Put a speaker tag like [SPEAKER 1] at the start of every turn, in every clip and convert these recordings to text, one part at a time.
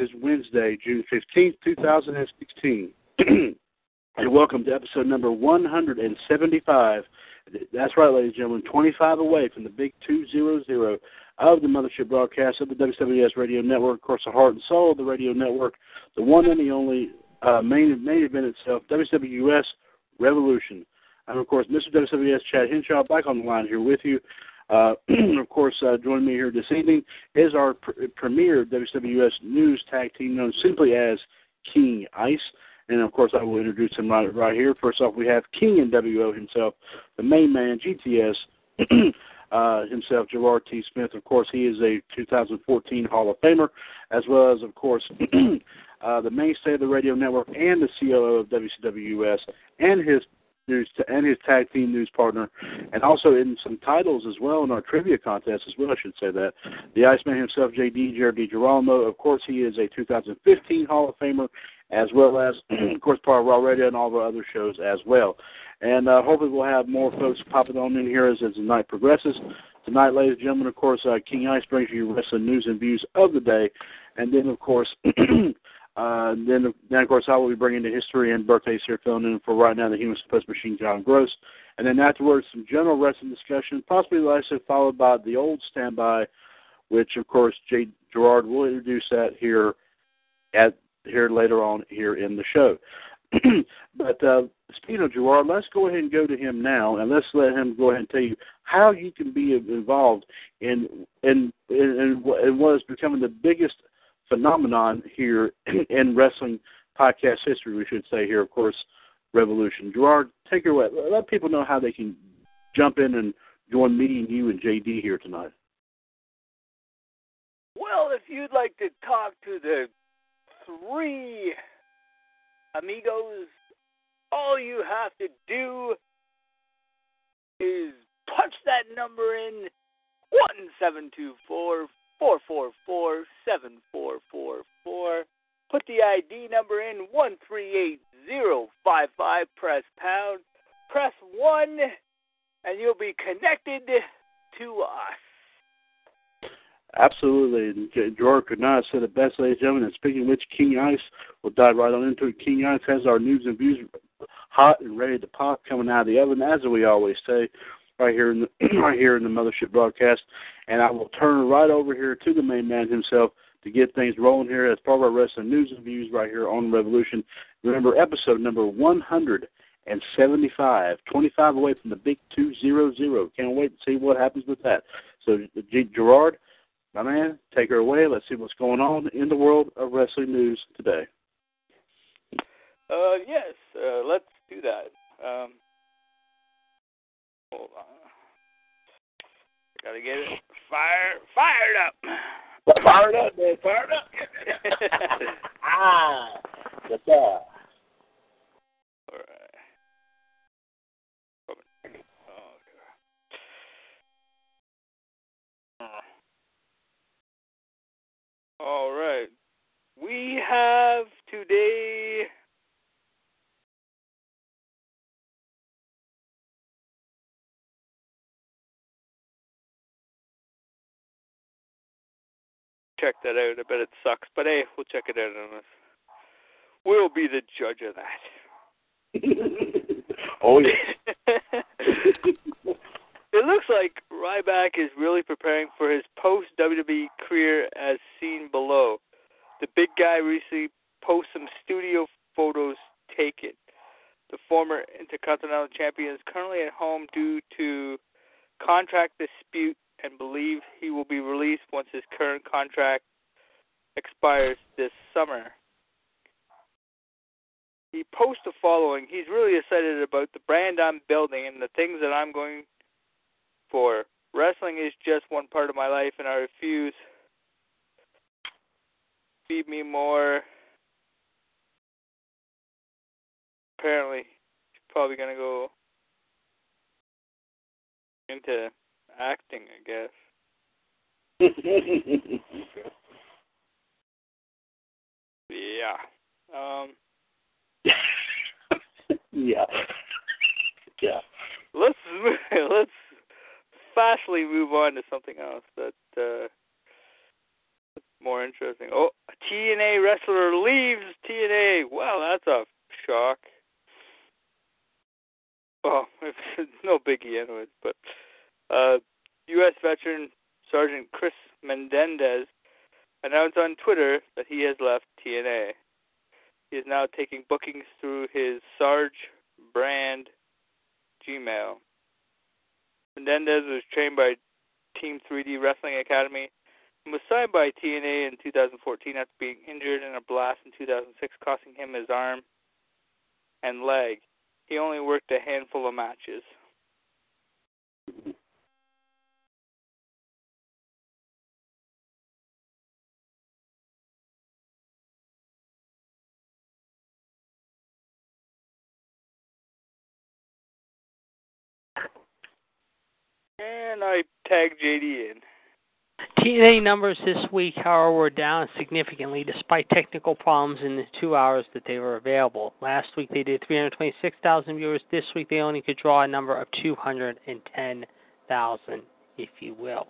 [SPEAKER 1] Is Wednesday, June 15th, 2016. and welcome to episode number 175. That's right, ladies and gentlemen, 25 away from the big 200 of the Mothership broadcast of the WWS Radio Network, of course, the heart and soul of the radio network, the one and the only uh, main, main event itself, WWS Revolution. I'm, of course, Mr. WWS Chad Henshaw, back on the line here with you. Uh, of course, uh, joining me here this evening is our pr- premier WWS News tag team known simply as King Ice. And of course, I will introduce him right, right here. First off, we have King NWO himself, the main man, GTS, uh, himself, Gerard T. Smith. Of course, he is a 2014 Hall of Famer, as well as, of course, uh, the mainstay of the radio network and the COO of WCWS, and his news and his tag team news partner, and also in some titles as well in our trivia contest as well. I should say that the Iceman himself, JD Jared DiGirolamo. Of course, he is a 2015 Hall of Famer, as well as of course part of Raw Radio and all our other shows as well. And uh, hopefully, we'll have more folks popping on in here as, as the night progresses. Tonight, ladies and gentlemen, of course, uh, King Ice brings you wrestling news and views of the day, and then of course. Uh, then, then of course, I will be bringing the history and birthdays here, filling in for right now the Human Suplex Machine, John Gross. And then afterwards, some general wrestling discussion, possibly, said, followed by the old standby, which, of course, Jay Gerard will introduce that here at here later on here in the show. but uh, speaking of Gerard, let's go ahead and go to him now, and let's let him go ahead and tell you how you can be involved in in in, in what is becoming the biggest phenomenon here in wrestling podcast history, we should say here, of course, Revolution. Gerard, take your way. Let people know how they can jump in and join me and you and JD here tonight.
[SPEAKER 2] Well, if you'd like to talk to the three amigos, all you have to do is punch that number in one seven two four four four four seven four four four. Put the ID number in one three eight zero five five. Press pound. Press one, and you'll be connected to us.
[SPEAKER 1] Absolutely. Gerard could not have said it best, ladies and gentlemen. And speaking of which, King Ice, we'll dive right on into it. King Ice has our news and views hot and ready to pop coming out of the oven, as we always say, right here in the right here in the mothership broadcast. And I will turn right over here to the main man himself, to get things rolling here as part of our wrestling news and views right here on Revolution. Remember, episode number 175, 25 away from the big 200. Can't wait to see what happens with that. So, G- Gerard, my man, take her away. Let's see what's going on in the world of wrestling news today.
[SPEAKER 2] Uh, yes, uh, let's do that. Um, hold on. Gotta get it fire, fired up.
[SPEAKER 1] Fired up, man. Fired up. ah, yes, sir.
[SPEAKER 2] All right. Okay. All right. We have today check that out. I bet it sucks, but hey, we'll check it out on this. We'll be the judge of that.
[SPEAKER 1] oh yeah.
[SPEAKER 2] it looks like Ryback is really preparing for his post WWE career as seen below. The big guy recently posted some studio photos taken. The former Intercontinental Champion is currently at home due to contract dispute and believe he will be released once his current contract expires this summer. He posts the following. He's really excited about the brand I'm building and the things that I'm going for. Wrestling is just one part of my life, and I refuse. Feed me more. Apparently, he's probably going to go into acting, I guess. Yeah. Um.
[SPEAKER 1] yeah. Yeah.
[SPEAKER 2] Let's let's fastly move on to something else that uh, more interesting. Oh, a TNA wrestler leaves TNA. Wow, that's a shock. Well, it's no biggie, anyways. But uh, U.S. veteran Sergeant Chris Menendez announced on Twitter that he has left TNA. He is now taking bookings through his Sarge brand Gmail. Menendez was trained by Team 3D Wrestling Academy and was signed by TNA in 2014 after being injured in a blast in 2006, costing him his arm and leg. He only worked a handful of matches. And I tagged JD in.
[SPEAKER 3] TNA numbers this week, however, were down significantly despite technical problems in the two hours that they were available. Last week they did 326,000 viewers. This week they only could draw a number of 210,000, if you will.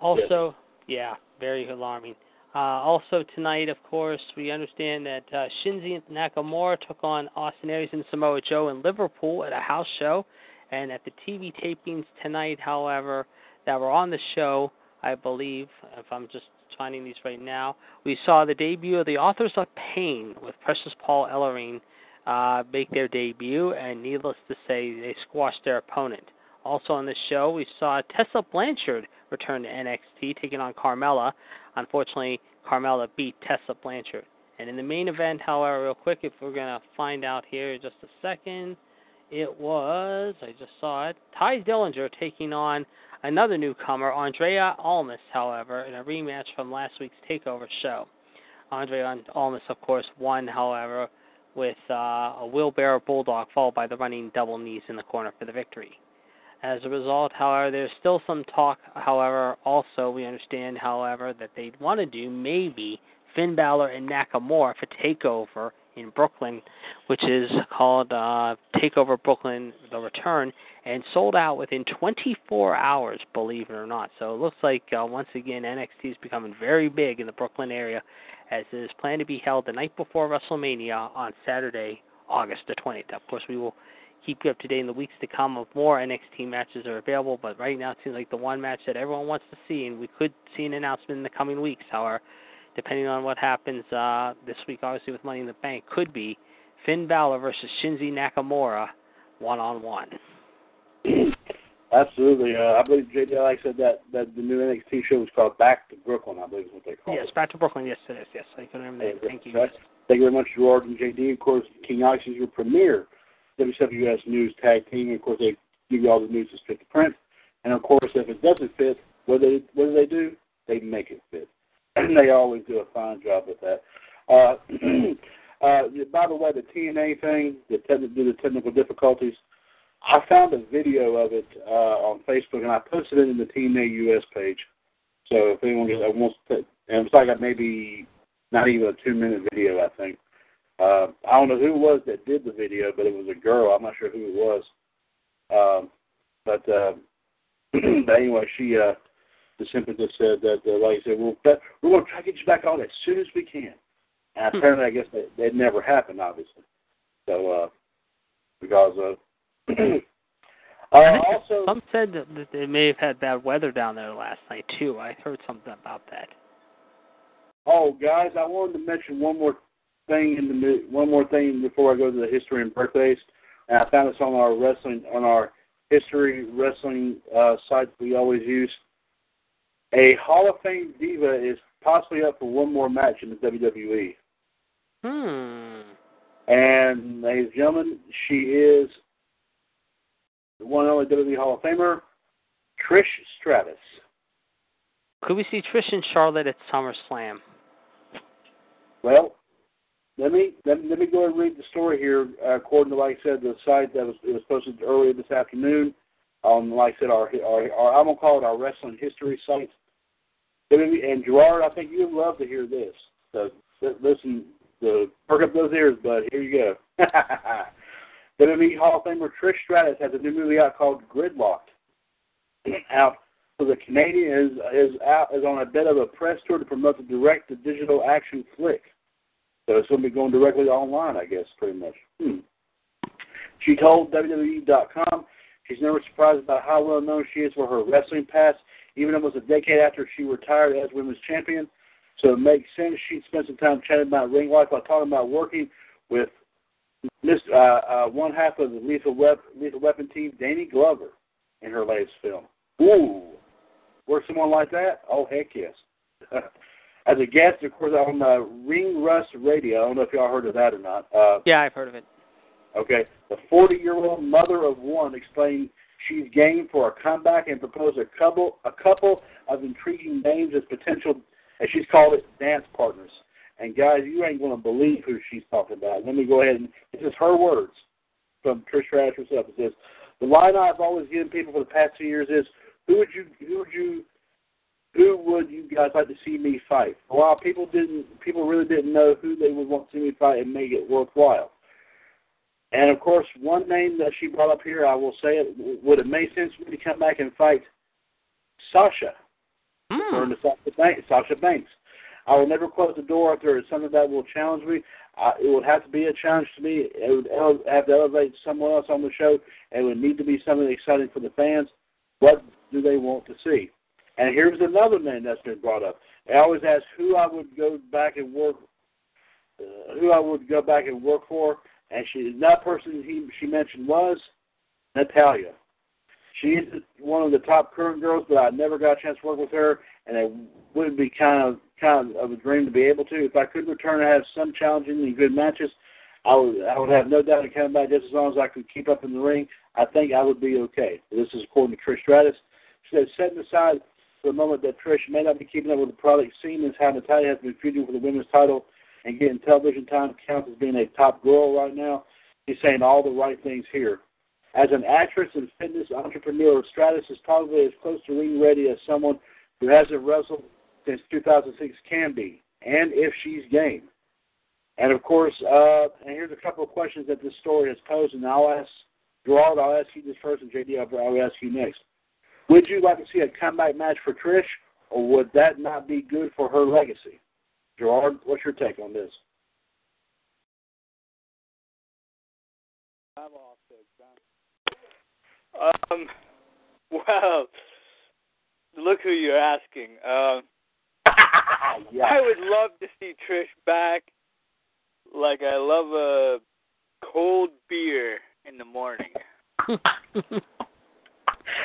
[SPEAKER 3] Also, yeah, very alarming. Uh, also tonight, of course, we understand that uh, Shinsuke Nakamura took on Austin Aries and Samoa Joe in Liverpool at a house show. And at the TV tapings tonight, however, that were on the show, I believe, if I'm just finding these right now, we saw the debut of the Authors of Pain with Precious Paul Ellering uh, make their debut, and needless to say, they squashed their opponent. Also on the show, we saw Tessa Blanchard return to NXT, taking on Carmella. Unfortunately, Carmella beat Tessa Blanchard. And in the main event, however, real quick, if we're going to find out here in just a second, it was, I just saw it, Tye Dillinger taking on another newcomer, Andrade Almas, however, in a rematch from last week's TakeOver show. Andrade Almas, of course, won, however, with uh, a wheelbarrow bulldog followed by the running double knees in the corner for the victory. As a result, however, there's still some talk, however, also we understand, however, that they'd want to do maybe Finn Balor and Nakamura for TakeOver in Brooklyn, which is called uh, Takeover Brooklyn: The Return, and sold out within 24 hours, believe it or not. So it looks like uh, once again NXT is becoming very big in the Brooklyn area, as it is planned to be held the night before WrestleMania on Saturday, August the 20th. Of course, we will keep you up to date in the weeks to come of more NXT matches are available. But right now, it seems like the one match that everyone wants to see, and we could see an announcement in the coming weeks. However, depending on what happens uh, this week, obviously with Money in the Bank, could be Finn Balor versus Shinsuke Nakamura one on one.
[SPEAKER 1] Absolutely. Uh, I believe JD Alex said that, that the new NXT show was called Back to Brooklyn, I believe is what they called
[SPEAKER 3] yes,
[SPEAKER 1] it.
[SPEAKER 3] Yes, Back to Brooklyn. Yes, it is. Yes, I can remember that. Thank you.
[SPEAKER 1] Thank you very much, Gerard and JD. Of course, King Alex is your premier WWS News Tag Team. Of course, they give you all the news that's fit to print. And of course, if it doesn't fit, what do they what do they do? They make it fit, and they always do a fine job with that. Uh, uh, by the way, the TNA thing, the te- due technical difficulties, I found a video of it uh, on Facebook, and I posted it in the TNA US page. So if anyone wants to, and it's like a maybe not even a two minute video, I think. Uh, I don't know who it was that did the video, but it was a girl. I'm not sure who it was. Um, but, uh, but anyway, she uh, simply just said that, uh, like I said, we'll, we're going to try to get you back on as soon as we can. And
[SPEAKER 3] Hmm.
[SPEAKER 1] apparently, I guess that, that never happened, obviously. So, uh, because of. uh,
[SPEAKER 3] I think
[SPEAKER 1] also,
[SPEAKER 3] some said that that they may have had bad weather down there last night too. I heard something about that.
[SPEAKER 1] Oh, guys, I wanted to mention one more thing in the one more thing before I go to the history and birthdays. And I found this on our wrestling on our history wrestling uh, site we always use. A Hall of Fame diva is possibly up for one more match in the WWE.
[SPEAKER 3] Hmm.
[SPEAKER 1] And ladies and gentlemen, she is the one and only WWE Hall of Famer, Trish Stratus.
[SPEAKER 3] Could we see Trish and Charlotte at SummerSlam?
[SPEAKER 1] Well, let me let, me- let me go and read the story here. Uh, according to, like I said, the site that was it was posted earlier this afternoon on, like I said, our our, our I'm gonna call it our wrestling history site. And Gerard, I think you'd love to hear this. So listen, the perk up those ears, bud. Here you go. WWE Hall of Famer Trish Stratus has a new movie out called Gridlocked. out so the Canadian is is out is on a bit of a press tour to promote the direct to digital action flick. So it's going to be going directly online, I guess, pretty much. Hmm. She told WWE.com she's never surprised about how well known she is for her wrestling past, even almost a decade after she retired as women's champion. So it makes sense she spent some time chatting about ring life while talking about working with Miss uh, uh, one half of the Lethal, Wep- Lethal Weapon team, Danny Glover, in her latest film. Ooh, work someone like that? Oh heck yes. As a guest, of course, on uh, Ring Rust Radio. I don't know if y'all heard of that or not. Uh,
[SPEAKER 3] Yeah, I've heard of it.
[SPEAKER 1] Okay. The 40 year old mother of one explained she's game for a comeback and proposed a couple, a couple of intriguing names as potential, as she's called it, dance partners. And guys, you ain't to believe who she's talking about. Let me go ahead and this is her words from Trish Stratus herself. It says, "The line I've always given people for the past two years is, who would you, who would you, who would you guys like to see me fight? A while people didn't, people really didn't know who they would want to see me fight and make it worthwhile." And of course, one name that she brought up here, I will say it, would it make sense for me to come back and fight Sasha? To Sasha Banks. Sasha Banks. I will never close the door if there is something that will challenge me. Uh, it would have to be a challenge to me. It would ele- have to elevate someone else on the show. It would need to be something exciting for the fans. What do they want to see? And here's another name that's been brought up. I always ask who I would go back and work, uh, who I would go back and work for, and she that person he she mentioned was Natalya. She is one of the top current girls, but I never got a chance to work with her, and it would be kind of kind of a dream to be able to. If I could return and have some challenging and good matches, I would I would have no doubt in coming back just as long as I could keep up in the ring. I think I would be okay. This is according to Trish Stratus. She said, setting aside for the moment that Trish may not be keeping up with the product scene is how Natalya has been feuding for the women's title and getting television time counts as being a top girl right now. He's saying all the right things here. As an actress and fitness entrepreneur, Stratus is probably as close to ring ready as someone who hasn't wrestled since 2006 can be, and if she's game. And of course, uh, and here's a couple of questions that this story has posed, and I'll ask Gerard, I'll ask you this first, and JD, I'll ask you next. Would you like to see a comeback match for Trish, or would that not be good for her legacy? Gerard, what's your take on this?
[SPEAKER 2] To Um, well, look who you're asking. Um,
[SPEAKER 1] yeah.
[SPEAKER 2] I would love to see Trish back, like I love a cold beer in the morning.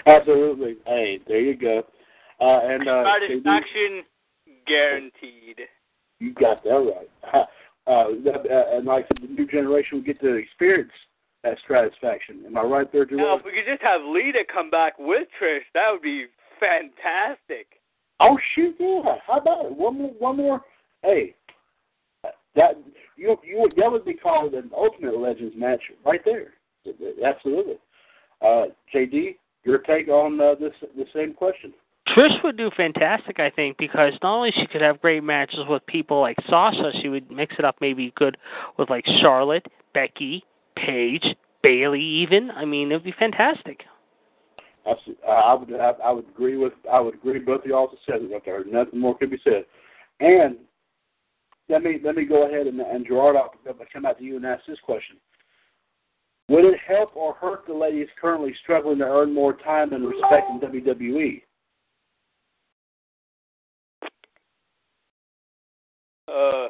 [SPEAKER 1] Absolutely. Hey, there you go. Uh, and uh,
[SPEAKER 2] Satisfaction guaranteed.
[SPEAKER 1] You got that right. Uh, uh, and like the new generation will get to experience that satisfaction. Am I right there, Drew?
[SPEAKER 2] Now, if we could just have Lita come back with Trish, that would be fantastic.
[SPEAKER 1] Oh shoot, yeah. How about it? One more, one more. Hey, that you you would that would be called an Ultimate Legends match right there. Absolutely. Uh, JD, your take on uh, this the same question?
[SPEAKER 3] Trish would do fantastic, I think, because not only she could have great matches with people like Sasha, she would mix it up maybe good with like Charlotte, Becky, Paige, Bayley, even. I mean, it would be fantastic.
[SPEAKER 1] Absolutely. I would I, would agree with I would agree both of y'all said it right there. Nothing more could be said. And let me let me go ahead and, and Gerard, I'll come out to you and ask this question. Would it help or hurt the ladies currently struggling to earn more time and respect in WWE?
[SPEAKER 2] Uh,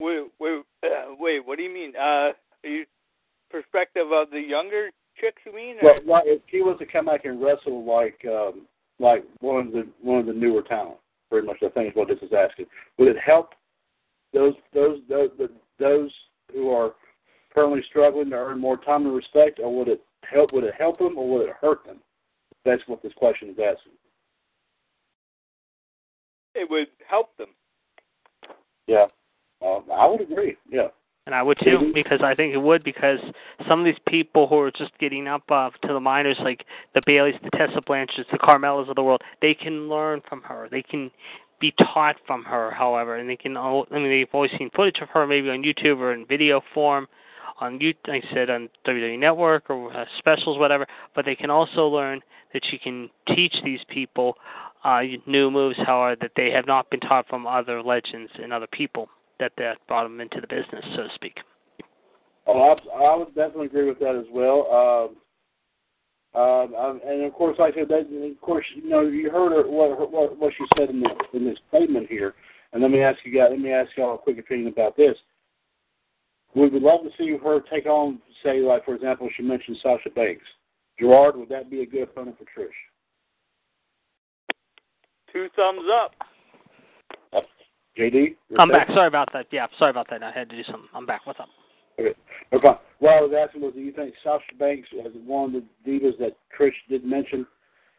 [SPEAKER 2] wait, wait, uh, wait. What do you mean? Uh, you perspective of the younger chicks, you mean?
[SPEAKER 1] Well, like if he was to come back and wrestle like um, like one of the one of the newer talent, pretty much I think is what this is asking. Would it help those those those those who are currently struggling to earn more time and respect, or would it help? Would it help them, or would it hurt them? That's what this question is asking.
[SPEAKER 2] It would help them.
[SPEAKER 1] Yeah, uh, I would agree. Yeah.
[SPEAKER 3] And I would too, because I think it would, because some of these people who are just getting up uh, to the minors, like the Bayleys, the Tessa Blanchards, the Carmellas of the world, they can learn from her. They can be taught from her, however, and they can. I mean, they've always seen footage of her, maybe on YouTube or in video form, on you, like I said, on WWE Network or uh, specials, whatever. But they can also learn that she can teach these people uh, new moves, however, that they have not been taught from other legends and other people that that brought them into the business, so to speak.
[SPEAKER 1] Oh, I, I would definitely agree with that as well. Um, um, and of course, like I said, that, of course, you know, you heard her, what, what what she said in this in this statement here. And let me ask you guys, let me ask y'all a quick opinion about this. We would love to see her take on, say, like for example, she mentioned Sasha Banks. Gerard, would that be a good opponent for Trish?
[SPEAKER 2] Two thumbs up.
[SPEAKER 1] JD?
[SPEAKER 3] I'm back. Sorry about that. Yeah, sorry about that. I had to do something. I'm back. What's up?
[SPEAKER 1] Okay. okay. What I was asking was, do you think Sasha Banks, as one of the divas that Trish did mention,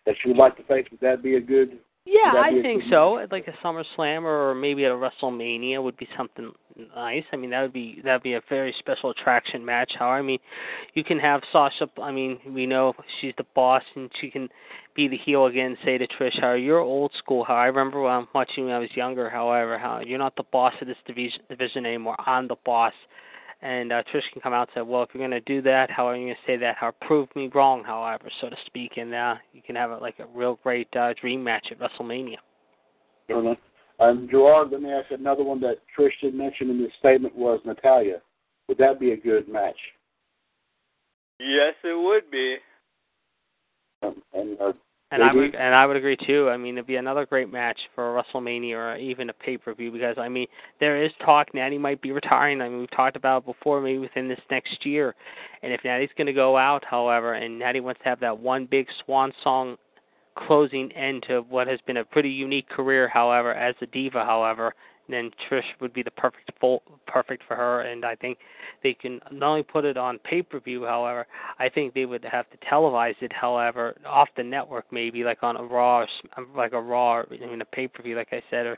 [SPEAKER 1] that she would like to face, would that be a good?
[SPEAKER 3] Yeah, I think so. Like a SummerSlam or maybe at a WrestleMania would be something nice. I mean, that would be that would be a very special attraction match. How I mean, you can have Sasha. I mean, we know she's the boss, and she can be the heel again. Say to Trish, "How you're old school. How I remember when I'm watching when I was younger. However, how you're not the boss of this division division anymore. I'm the boss." And uh, Trish can come out and say, "Well, if you're going to do that, how are you going to say that? How prove me wrong, however, so to speak." And uh, you can have a, like a real great uh, dream match at WrestleMania.
[SPEAKER 1] Certainly. Um, Gerard, let me ask you another one that Trish did mention in this statement was Natalya. Would that be a good match?
[SPEAKER 2] Yes, it would be.
[SPEAKER 1] Um, and uh,
[SPEAKER 3] and I would and I would agree too. I mean, it'd be another great match for a WrestleMania or even a pay per view because I mean, there is talk Natty might be retiring. I mean, we've talked about it before, maybe within this next year. And if Natty's going to go out, however, and Natty wants to have that one big swan song closing end to what has been a pretty unique career, however, as a diva, however, then Trish would be the perfect perfect for her. And I think they can not only put it on pay per view, however, I think they would have to televise it, however, off the network, maybe like on a Raw, um, like a Raw, I mean a pay per view, like I said, or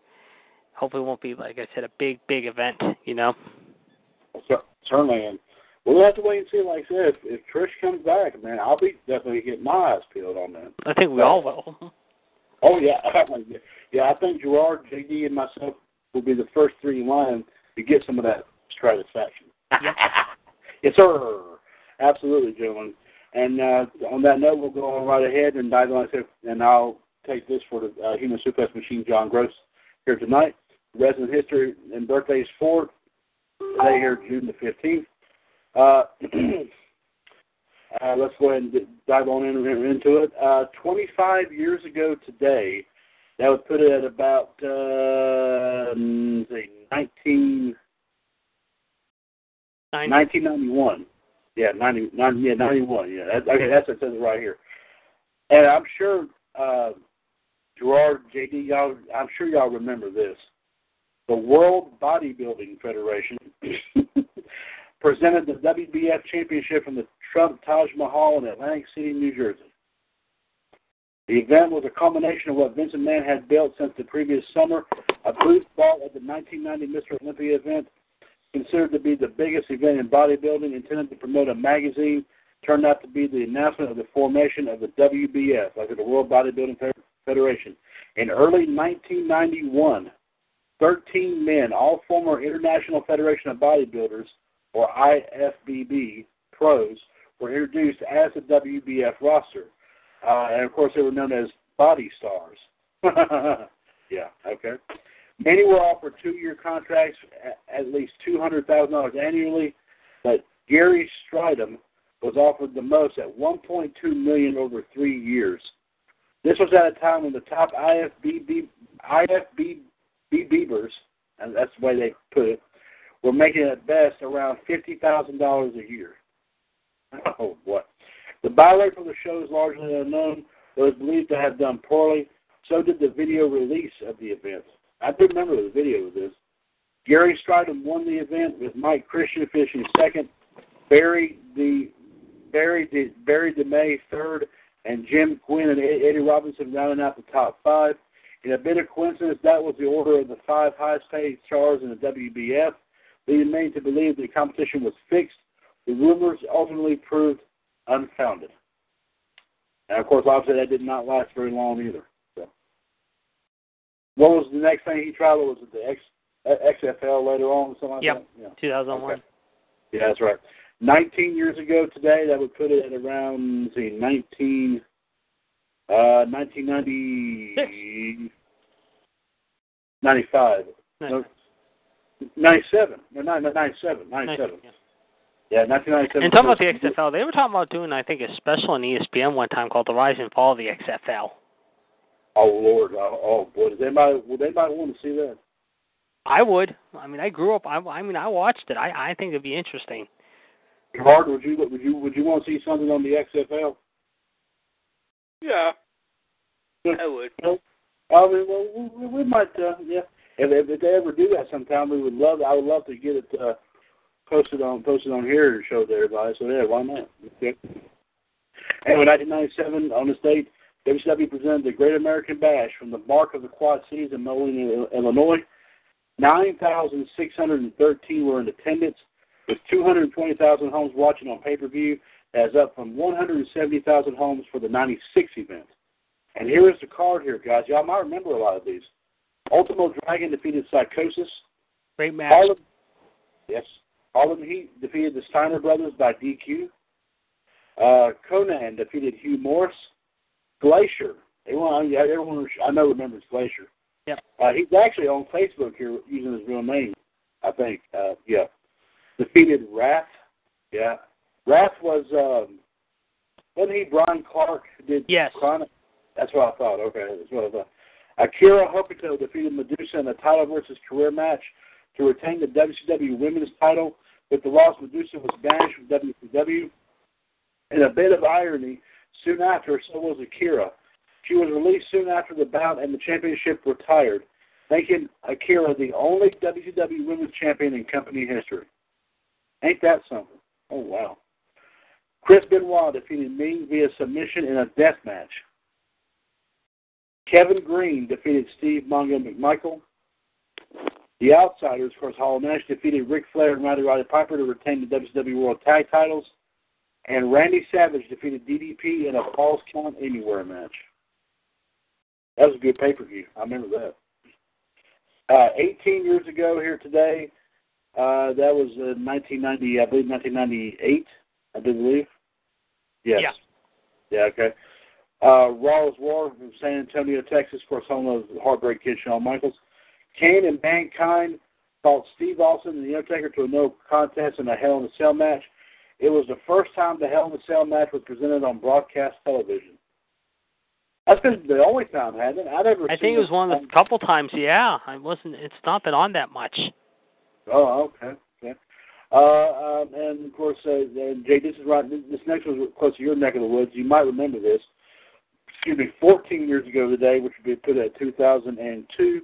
[SPEAKER 3] hopefully it won't be like I said a big big event, you know.
[SPEAKER 1] Certainly, and we'll have to wait and see. Like I said, if, if Trish comes back, man, I'll be definitely getting my eyes peeled on that.
[SPEAKER 3] I think we all will.
[SPEAKER 1] Oh yeah, yeah. I think Gerard, JD, and myself will be the first three in line to get some of that satisfaction. yes, sir. Absolutely, gentlemen. And uh, on that note, we'll go on right ahead and dive on and I'll take this for the uh, Human Suplex Machine, John Gross, here tonight. Resident History and birthdays for today here, June the 15th. Uh, uh, let's go ahead and dive on in, into it. Uh, 25 years ago today, that would put it at about uh, say 19, 1991. Yeah, 90, 90, yeah, 91. Yeah, that, okay, that's it says it right here. And I'm sure uh, Gerard, JD, y'all, I'm sure y'all remember this. The World Bodybuilding Federation presented the WBF championship from the Trump Taj Mahal in Atlantic City, New Jersey. The event was a culmination of what Vincent McMahon had built since the previous summer, a booth ball at the 1990 Mr. Olympia event, considered to be the biggest event in bodybuilding, intended to promote a magazine, turned out to be the announcement of the formation of the WBF, like the World Bodybuilding Federation. In early 1991, 13 men, all former International Federation of Bodybuilders, or IFBB pros, were introduced as the WBF roster. Uh, and of course, they were known as Body Stars. yeah, okay. Many were offered two year contracts at, least $200,000 annually, but Gary Strydom was offered the most at 1.2 million over three years. This was at a time when the top IFBB, IFBB Beavers, and that's the way they put it, were making at best around fifty thousand dollars a year. Oh, what? The rate for the show is largely unknown, but is believed to have done poorly. So did the video release of the event. I do remember the video of this. Gary Strydom won the event with Mike Christian finishing second, Barry the Barry the Berry DeMey third, and Jim Quinn and Eddie Robinson rounding out the top five. In a bit of coincidence, that was the order of the five highest paid stars in the WBF, leading many to believe the competition was fixed. The rumors ultimately proved unfounded. And of course, obviously, that did not last very long either. So. What was the next thing he traveled? Was it the X, XFL later on something like
[SPEAKER 3] yep.
[SPEAKER 1] that?
[SPEAKER 3] Yeah, 2001.
[SPEAKER 1] Okay. Yeah, that's right. 19 years ago today, that would put it at around, let's see, 19, uh, 1990, 95. No, 97. No, 97. 97.
[SPEAKER 3] Yeah.
[SPEAKER 1] Yeah, 1997.
[SPEAKER 3] And talking about the XFL, they were talking about doing, I think, a special on ESPN one time called The Rise and Fall of the XFL.
[SPEAKER 1] Oh Lord! Oh, oh boy! Does anybody would anybody want to see that?
[SPEAKER 3] I would. I mean, I grew up. I, I mean, I watched it. I, I think it'd be interesting.
[SPEAKER 1] Hard? Would you would you would you want to see something on the XFL?
[SPEAKER 2] Yeah, I would.
[SPEAKER 1] I mean, well, we, we might. Uh, yeah, if, if they ever do that sometime, we would love. I would love to get it uh, posted on posted on here and show to everybody. So yeah, why not? Okay. Anyway, 1997 on this date, WCW presented the Great American Bash from the Mark of the Quad Cities in Moline, Illinois. 9,613 were in attendance, with 220,000 homes watching on pay-per-view. As up from 170,000 homes for the 96 event. And here is the card here, guys. Y'all might remember a lot of these. Ultimo Dragon defeated Psychosis.
[SPEAKER 3] Great match.
[SPEAKER 1] Harlem, yes. Harlem Heat defeated the Steiner brothers by DQ. Uh, Konnan defeated Hugh Morris. Glacier. Everyone, everyone I know remembers Glacier.
[SPEAKER 3] Yep.
[SPEAKER 1] Uh, he's actually on Facebook here using his real name, I think. Uh, yeah. Defeated Wrath. Yeah. Wrath was, um, wasn't he Brian Clark who did
[SPEAKER 3] Yes.
[SPEAKER 1] Chronic? That's what I thought. Okay, that's what I thought. Akira Hokuto defeated Medusa in a title versus career match to retain the WCW Women's title. With the lost Medusa was banished from WCW. In a bit of irony, soon after, so was Akira. She was released soon after the bout and the championship retired, making Akira the only WCW Women's Champion in company history. Ain't that something? Oh, wow. Chris Benoit defeated Meng via submission in a death match. Kevin Greene defeated Steve Mongo McMichael. The Outsiders, of course, Hall Nash defeated Ric Flair and Roddy Roddy Piper to retain the WCW World Tag Titles. And Randy Savage defeated DDP in a Falls Count Anywhere match. That was a good pay per view. I remember that. Uh, 18 years ago here today, uh, that was uh, 1990, I believe 1998, I do believe. Yes.
[SPEAKER 3] Yeah.
[SPEAKER 1] Yeah, okay. Uh, Raw's War from San Antonio, Texas, of course, home of the Heartbreak Kid, Shawn Michaels. Kane and Mankind fought Steve Austin and The Undertaker to a no contest in a Hell in a Cell match. It was the first time the Hell in a Cell match was presented on broadcast television. That's been the only time, hasn't it? I never.
[SPEAKER 3] I think it was one of the couple times. Yeah, I wasn't. It's not been on that much.
[SPEAKER 1] Oh, okay, okay. Uh, um, and of course, uh, and Jay, this is right. This next one's close to your neck of the woods. You might remember this. Excuse me, 14 years ago today, which would be put at 2002,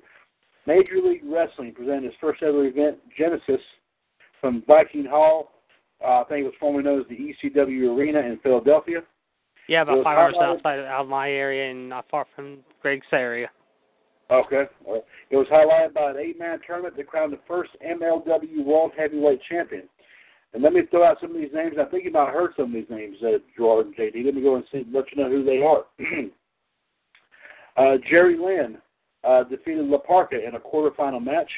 [SPEAKER 1] Major League Wrestling presented its first ever event, Genesis, from Viking Hall. Uh, I think it was formerly known as the ECW Arena in Philadelphia.
[SPEAKER 3] Yeah, about five hours outside of my area and not far from Greg's area.
[SPEAKER 1] Okay. Right. It was highlighted by an eight-man tournament to crown the first MLW World Heavyweight Champion. And let me throw out some of these names. I think you might have heard some of these names, uh, Gerard and JD. Let me go and see, let you know who they are. uh, Jerry Lynn uh, defeated La Parca in a quarterfinal match.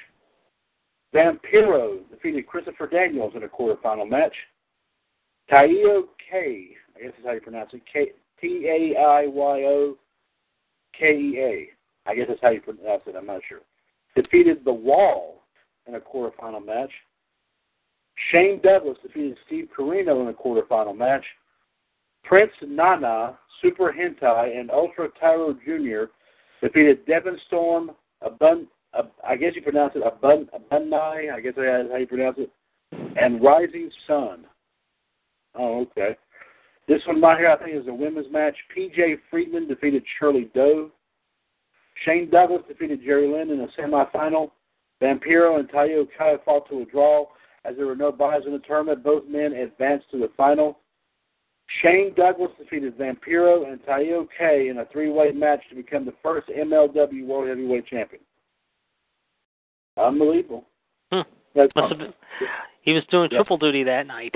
[SPEAKER 1] Vampiro defeated Christopher Daniels in a quarterfinal match. Taio K, I guess that's how you pronounce it, T A I Y O K E A. I guess that's how you pronounce it. I'm not sure. Defeated The Wall in a quarterfinal match. Shane Douglas defeated Steve Corino in a quarterfinal match. Prince Nana, Super Hentai, and Ultra Tyro Jr. defeated Devon Storm, Abun, Ab, I guess you pronounce it Abun, Abunai, I guess that's how you pronounce it, and Rising Sun. Oh, okay. This one right here, I think, is a women's match. PJ Friedman defeated Shirley Doe. Shane Douglas defeated Jerry Lynn in a semifinal. Vampiro and Tayo Kai fought to a draw. As there were no buys in the tournament, both men advanced to the final. Shane Douglas defeated Vampiro and Tayo K in a three-way match to become the first MLW World Heavyweight Champion. Unbelievable.
[SPEAKER 3] Hmm.
[SPEAKER 1] That's
[SPEAKER 3] Must have been. He was doing
[SPEAKER 1] Yeah.
[SPEAKER 3] triple duty that night.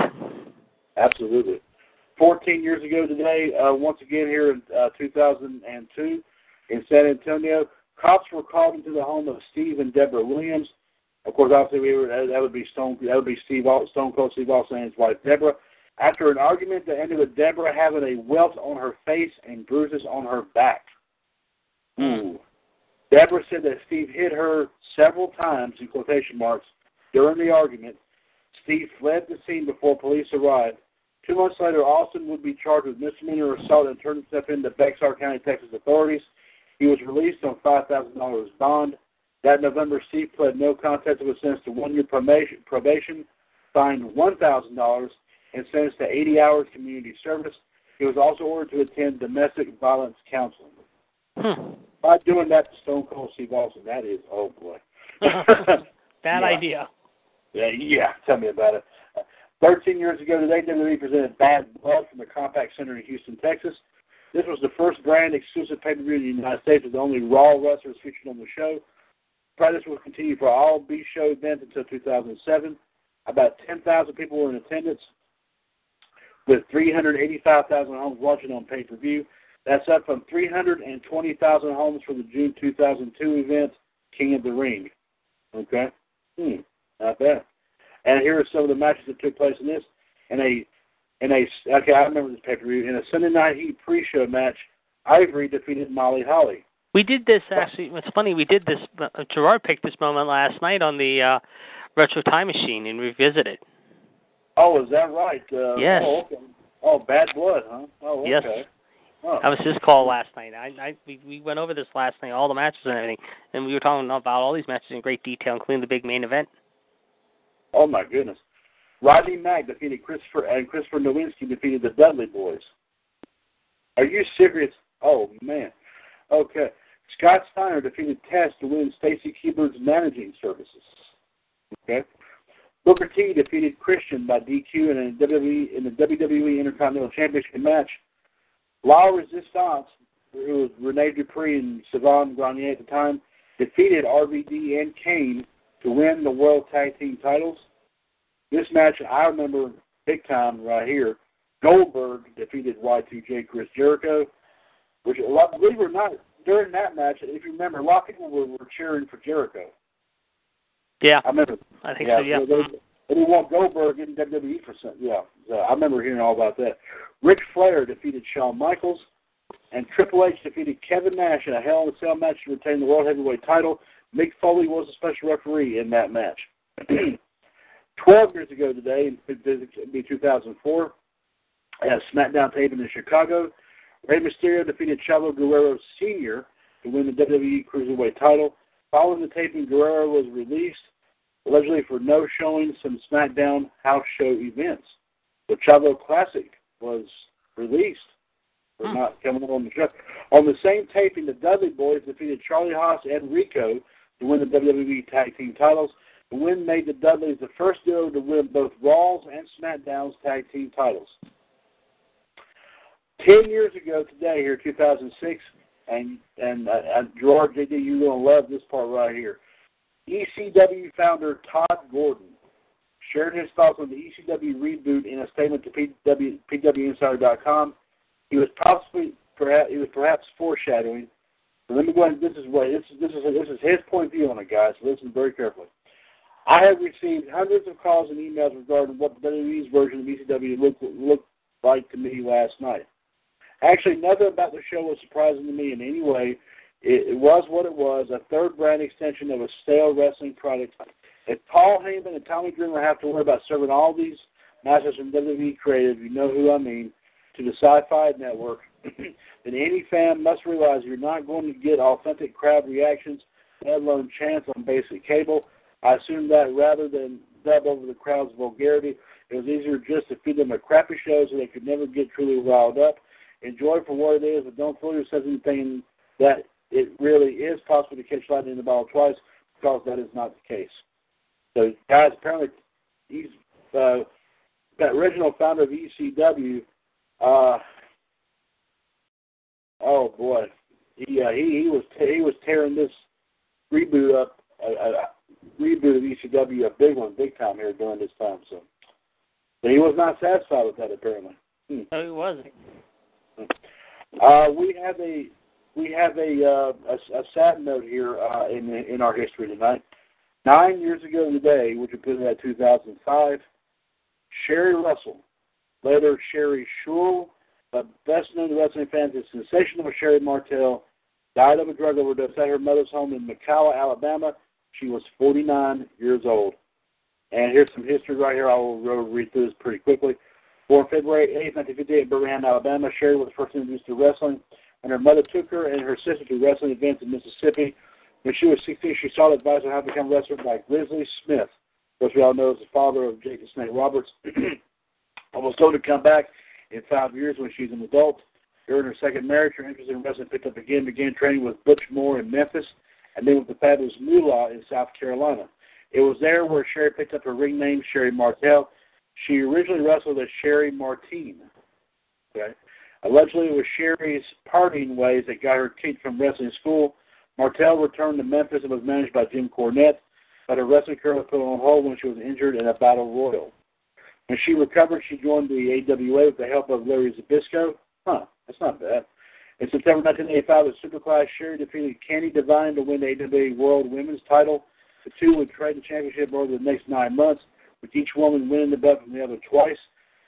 [SPEAKER 1] Absolutely. 14 years ago today, uh, once again here in uh, 2002 in San Antonio, cops were called into the home of Steve and Deborah Williams. Of course, obviously, we were, that would be Stone. That would be Steve Stone Cold Steve Austin and his wife Deborah. After an argument that ended with Deborah having a welt on her face and bruises on her back. Hmm. Ooh. Deborah said that Steve hit her several times in quotation marks during the argument. Steve fled the scene before police arrived. Two months later, Austin would be charged with misdemeanor assault and turned himself in to Bexar County, Texas authorities. He was released on $5,000 bond. That November, Steve pled no contest and was sentenced to one year probation, probation fined $1,000, and sentenced to 80 hours community service. He was also ordered to attend domestic violence counseling.
[SPEAKER 3] Hmm.
[SPEAKER 1] By doing that to Stone Cold Steve Austin, that is, oh boy.
[SPEAKER 3] Bad
[SPEAKER 1] Yeah.
[SPEAKER 3] idea.
[SPEAKER 1] Yeah, yeah, tell me about it. Thirteen years ago today, WWE presented Bad Blood from the Compaq Center in Houston, Texas. This was the first brand exclusive pay per view in the United States with the only Raw wrestlers featured on the show. Practice will continue for all B show events until 2007. About 10,000 people were in attendance, with 385,000 homes watching on pay per view. That's up from 320,000 homes for the June 2002 event, King of the Ring. Okay? Hmm, not bad. And here are some of the matches that took place in this. In a, in a, okay, I remember this pay per view. In a Sunday Night Heat pre-show match, Ivory defeated Molly Holly.
[SPEAKER 3] We did this actually. It's funny. We did this. Gerard picked this moment last night on the uh, retro time machine and revisited.
[SPEAKER 1] Oh, is that right? Uh,
[SPEAKER 3] Yes.
[SPEAKER 1] Oh, okay. oh, Bad Blood, huh? Oh, okay.
[SPEAKER 3] Yes. That was his call last night. I, I we, we went over this last night, all the matches and everything, and we were talking about all these matches in great detail, including the big main event.
[SPEAKER 1] Oh my goodness. Rodney Mack defeated Christopher and Christopher Nowinski defeated the Dudley Boys. Are you serious? Oh man. Okay. Scott Steiner defeated Test to win Stacy Keibler's managing services. Okay. Booker T defeated Christian by DQ in a WWE in the WWE Intercontinental Championship match. La Resistance, who was Rene Dupree and Sylvain Grenier at the time, defeated RVD and Kane to win the World Tag Team titles. This match I remember big time right here. Goldberg defeated Y2J Chris Jericho, which believe it or not, during that match, if you remember, a lot of people were, were cheering for Jericho.
[SPEAKER 3] Yeah,
[SPEAKER 1] I remember.
[SPEAKER 3] I think
[SPEAKER 1] yeah,
[SPEAKER 3] so. Yeah.
[SPEAKER 1] They, they didn't want Goldberg in WWE for some. Yeah, so I remember hearing all about that. Ric Flair defeated Shawn Michaels, and Triple H defeated Kevin Nash in a Hell in a Cell match to retain the World Heavyweight title. Mick Foley was a special referee in that match. 12 years ago today, in be 2004, at SmackDown taping in Chicago, Rey Mysterio defeated Chavo Guerrero Sr. to win the WWE Cruiserweight title. Following the taping, Guerrero was released, allegedly for no showing some SmackDown house show events. The Chavo Classic was released for
[SPEAKER 3] Hmm.
[SPEAKER 1] not coming on the show. On the same taping, the Dudley Boys defeated Charlie Haas and Rico to win the WWE Tag Team titles. The win made the Dudleys the first duo to win both Raw's and SmackDown's tag team titles. Ten years ago today, here 2006, and and uh, uh, Gerard JD, you're gonna love this part right here. ECW founder Todd Gordon shared his thoughts on the ECW reboot in a statement to PW, PWInsider.com. He was possibly perhaps he was perhaps foreshadowing. So let me go ahead. This is what this is. This is this is his point of view on it, guys. Listen very carefully. I have received hundreds of calls and emails regarding what the WWE's version of ECW looked looked like to me last night. Actually, nothing about the show was surprising to me in any way. It, it was what it was, a third brand extension of a stale wrestling product. If Paul Heyman and Tommy Dreamer have to worry about serving all these masters from WWE Creative, you know who I mean, to the Sci-Fi Network, then any fan must realize you're not going to get authentic crowd reactions, let alone chants on basic cable. I assume that rather than dub over the crowd's vulgarity, it was easier just to feed them a crappy show so they could never get truly riled up. Enjoy for what it is, but don't fool yourself into thinking that it really is possible to catch lightning in the bottle twice, because that is not the case. So, guys, apparently he's uh, that original founder of ECW. Uh, oh boy, he uh, he he was he was tearing this reboot up, a, a reboot of ECW, a big one, big time here during this time. So, but he was not satisfied with that apparently. Hmm.
[SPEAKER 3] No, he wasn't.
[SPEAKER 1] Uh, we have a we have a uh, a, a sad note here uh, in in our history tonight. Nine years ago today, which would put it at 2005, Sherry Russell, later Sherry Schrull, but best known to wrestling fans as sensational Sherry Martel, died of a drug overdose at her mother's home in McCalla, Alabama. She was 49 years old. And here's some history right here. I will read through this pretty quickly. Born February 8, 1958 in Birmingham, Alabama, Sherry was first introduced to wrestling and her mother took her and her sister to wrestling events in Mississippi. When she was 16, she sought advice on how to become a wrestler by Grizzly Smith, which we all know is the father of Jake the Snake Roberts. Almost told to come back in five years when she's an adult. During her second marriage, her interest in wrestling picked up again, began training with Butch Moore in Memphis, and then with the fabulous Moolah in South Carolina. It was there where Sherry picked up her ring name, Sherry Martel. She originally wrestled as Sherry Martine. Okay. Allegedly, it was Sherry's partying ways that got her kicked from wrestling school. Martel returned to Memphis and was managed by Jim Cornette, but her wrestling career was put on hold when she was injured in a battle royal. When she recovered, she joined the AWA with the help of Larry Zbyszko. Huh, that's not bad. In September 1985, at SuperClash, Sherry defeated Candi Devine to win the AWA World Women's title. The two would trade the championship over the next nine months, with each woman winning the belt from the other twice.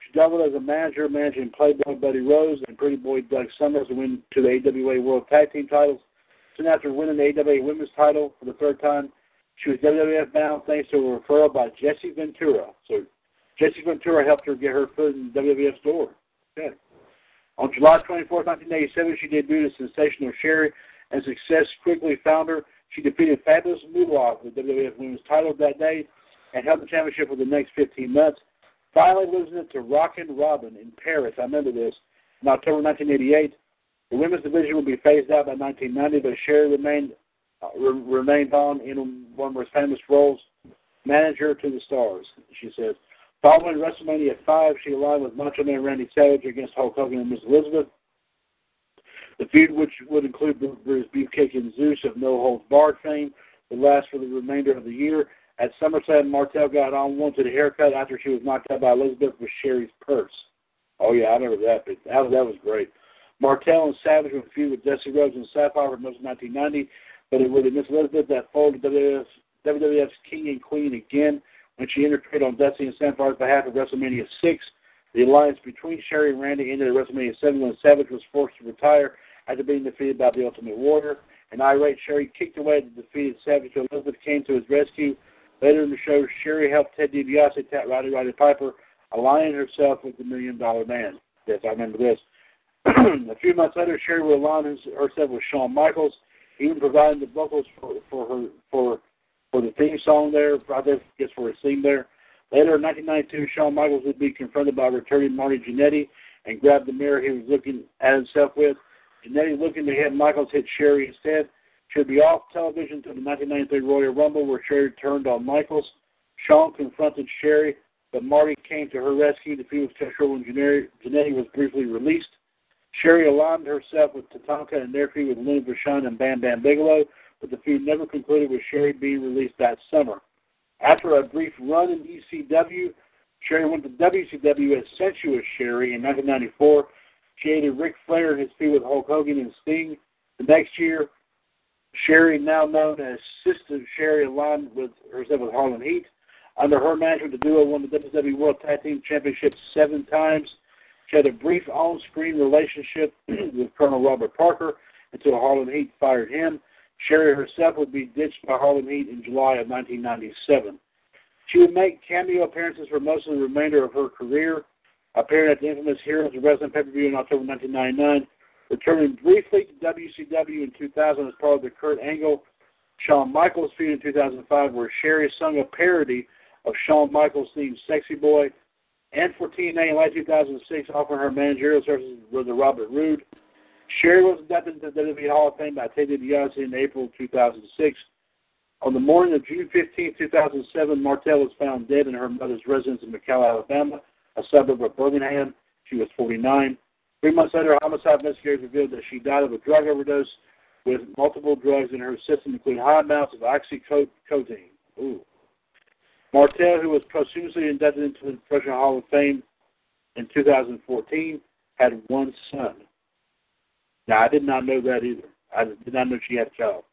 [SPEAKER 1] She doubled as a manager, managing Playboy Buddy Rose and Pretty Boy Doug Summers to win to the AWA World Tag Team titles. Soon after winning the AWA Women's title for the third time, she was WWF bound thanks to a referral by Jesse Ventura. So Jesse Ventura helped her get her foot in WWF's door. Okay. On July 24, 1987, she debuted as Sensational Sherry, and success quickly found her. She defeated Fabulous Moolah for the WWF Women's title that day and held the championship for the next 15 months. Finally losing it to Rockin' Robin in Paris. I remember this. In October 1988, the women's division would be phased out by 1990, but Sherry remained uh, re- remained on in one of her famous roles, manager to the stars. She says, following WrestleMania 5, she aligned with Macho Man Randy Savage against Hulk Hogan and Miss Elizabeth. The feud, which would include Bruce Beefcake and Zeus of No Holds Barred fame, would last for the remainder of the year. At SummerSlam, Martel got on wanted a haircut after she was knocked out by Elizabeth with Sherry's purse. Oh yeah, I remember that. But that, that was great. Martel and Savage would feud with Jesse Rhodes and Sapphire for most of 1990, but it have Miss Elizabeth that folded WWF's, WWF's King and Queen again when she interfered on Dusty and Sapphire's behalf at WrestleMania 6. The alliance between Sherry and Randy ended at WrestleMania 7 when Savage was forced to retire after being defeated by the Ultimate Warrior. An irate Sherry kicked away the defeated Savage, so Elizabeth came to his rescue Later in the show, Sherri helped Ted DiBiase tap Roddy Roddy Piper, aligning herself with the Million Dollar Man. Yes, I remember this. a few months later, Sherri will align herself with Shawn Michaels, even providing the vocals for, for her for for the theme song there. I guess for a scene there. Later in 1992, Shawn Michaels would be confronted by returning Marty Jannetty and grabbed the mirror he was looking at himself with. Jannetty, looking to hit Michaels, hit Sherri instead. Should be off television until the 1993 Royal Rumble, where Sherry turned on Michaels. Shawn confronted Sherry, but Marty came to her rescue. The feud was sexual when Jannetty was briefly released. Sherry aligned herself with Tatanka and their feud with Luna Vachon and Bam Bam Bigelow, but the feud never concluded with Sherry being released that summer. After a brief run in ECW, Sherry went to WCW as Sensuous Sherry in 1994. She aided Ric Flair in his feud with Hulk Hogan and Sting. The next year, Sherri, now known as Sister Sherry, aligned with herself with Harlem Heat. Under her management, the duo won the WWE World Tag Team Championship seven times. She had a brief on-screen relationship with Colonel Robert Parker until Harlem Heat fired him. Sherry herself would be ditched by Harlem Heat in July of 1997. She would make cameo appearances for most of the remainder of her career, appearing at the infamous Heroes of Wrestling pay-per-view in October 1999, returning briefly to WCW in 2000 as part of the Kurt Angle Shawn Michaels feud in 2005, where Sherry sung a parody of Shawn Michaels' theme "Sexy Boy," and for TNA in late 2006, offering her managerial services with Robert Roode. Sherry was inducted into the WWE Hall of Fame by Ted DiBiase in April 2006. On the morning of June 15, 2007, Martel was found dead in her mother's residence in McCalla, Alabama, a suburb of Birmingham. She was 49. Three months later, homicide investigators revealed that she died of a drug overdose with multiple drugs in her system, including high amounts of oxycodone. Ooh. Martel, who was posthumously inducted into the Professional Hall of Fame in 2014, had one son. Now, I did not know that either. I did not know she had a child.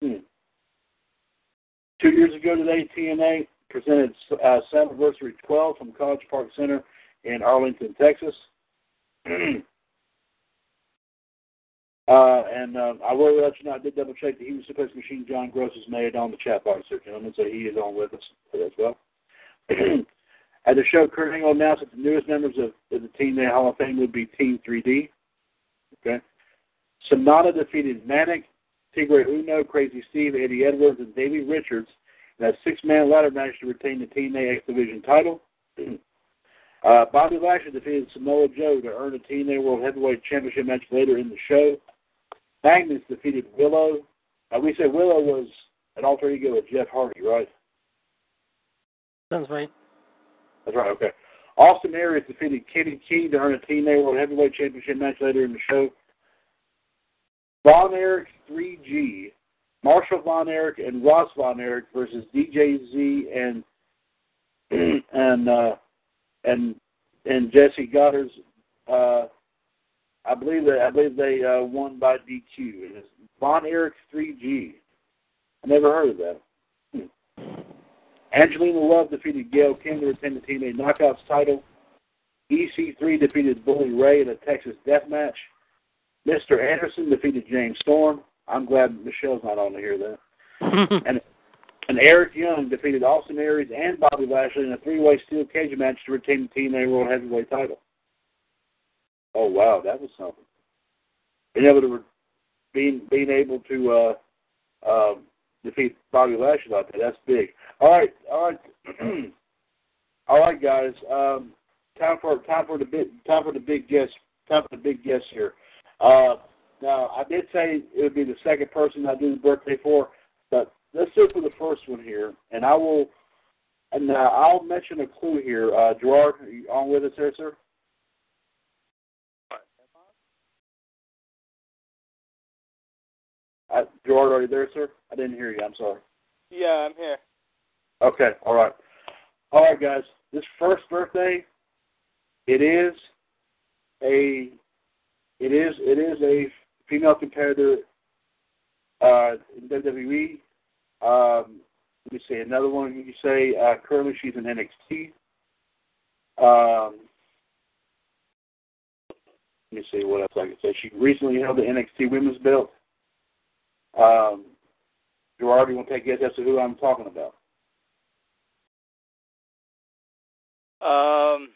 [SPEAKER 1] Hmm. Two years ago today, TNA presented uh, Slammiversary 12 from College Park Center in Arlington, Texas. uh, and uh, I will let you know, I did double check that he was supposed to machine John Gross is made on the chat box there, gentlemen, so he is on with us as well. At the show, Kurt Angle announced that the newest members of, the TNA Hall of Fame would be Team 3D. Okay. Sanada defeated Manik, Tigre Uno, Crazy Steve, Eddie Edwards, and Davey Richards in a six-man ladder match to retain the TNA X Division title. uh, Bobby Lashley defeated Samoa Joe to earn a TNA World Heavyweight Championship match later in the show. Magnus defeated Willow. Uh, we said Willow was an alter ego of Jeff Hardy, right?
[SPEAKER 3] Sounds right.
[SPEAKER 1] That's right, okay. Austin Aries defeated Kenny King to earn a TNA World Heavyweight Championship match later in the show. Von Erich 3G, Marshall Von Erich and Ross Von Erich versus DJZ and and uh, and and Jessie Godderz. Uh, I believe that I believe they uh, won by DQ. It is Von Erich 3G. I never heard of that. Hmm. Angelina Love defeated Gail Kim to retain the TNA Knockouts title. EC3 defeated Bully Ray in a Texas death match. Mr. Anderson defeated James Storm. I'm glad Michelle's not on to hear that. and and Eric Young defeated Austin Aries and Bobby Lashley in a three-way steel cage match to retain the TNA World Heavyweight title. Oh wow, that was something. Being able to being being able to uh, uh, defeat Bobby Lashley like that, that's big. All right, all right, all right, guys. Um, time for time for the big time for the big guest time for the big guest here. Uh, now, I did say it would be the second person I do the birthday for, but let's do it for the first one here, and I will, and uh, I'll mention a clue here. Uh, Gerard, are you on with us there, sir? Uh, Gerard, are you there, sir? I didn't hear you. I'm sorry.
[SPEAKER 2] Yeah, I'm here.
[SPEAKER 1] Okay, all right. All right, guys. This first birthday, it is a it is it is a female competitor uh, in WWE. Um, let me see another one. You say uh, currently she's in NXT. Um, let me see what else I can say. She recently held the NXT Women's Belt. Um, Gerard, you want to take a guess as to who I'm talking about?
[SPEAKER 2] Um,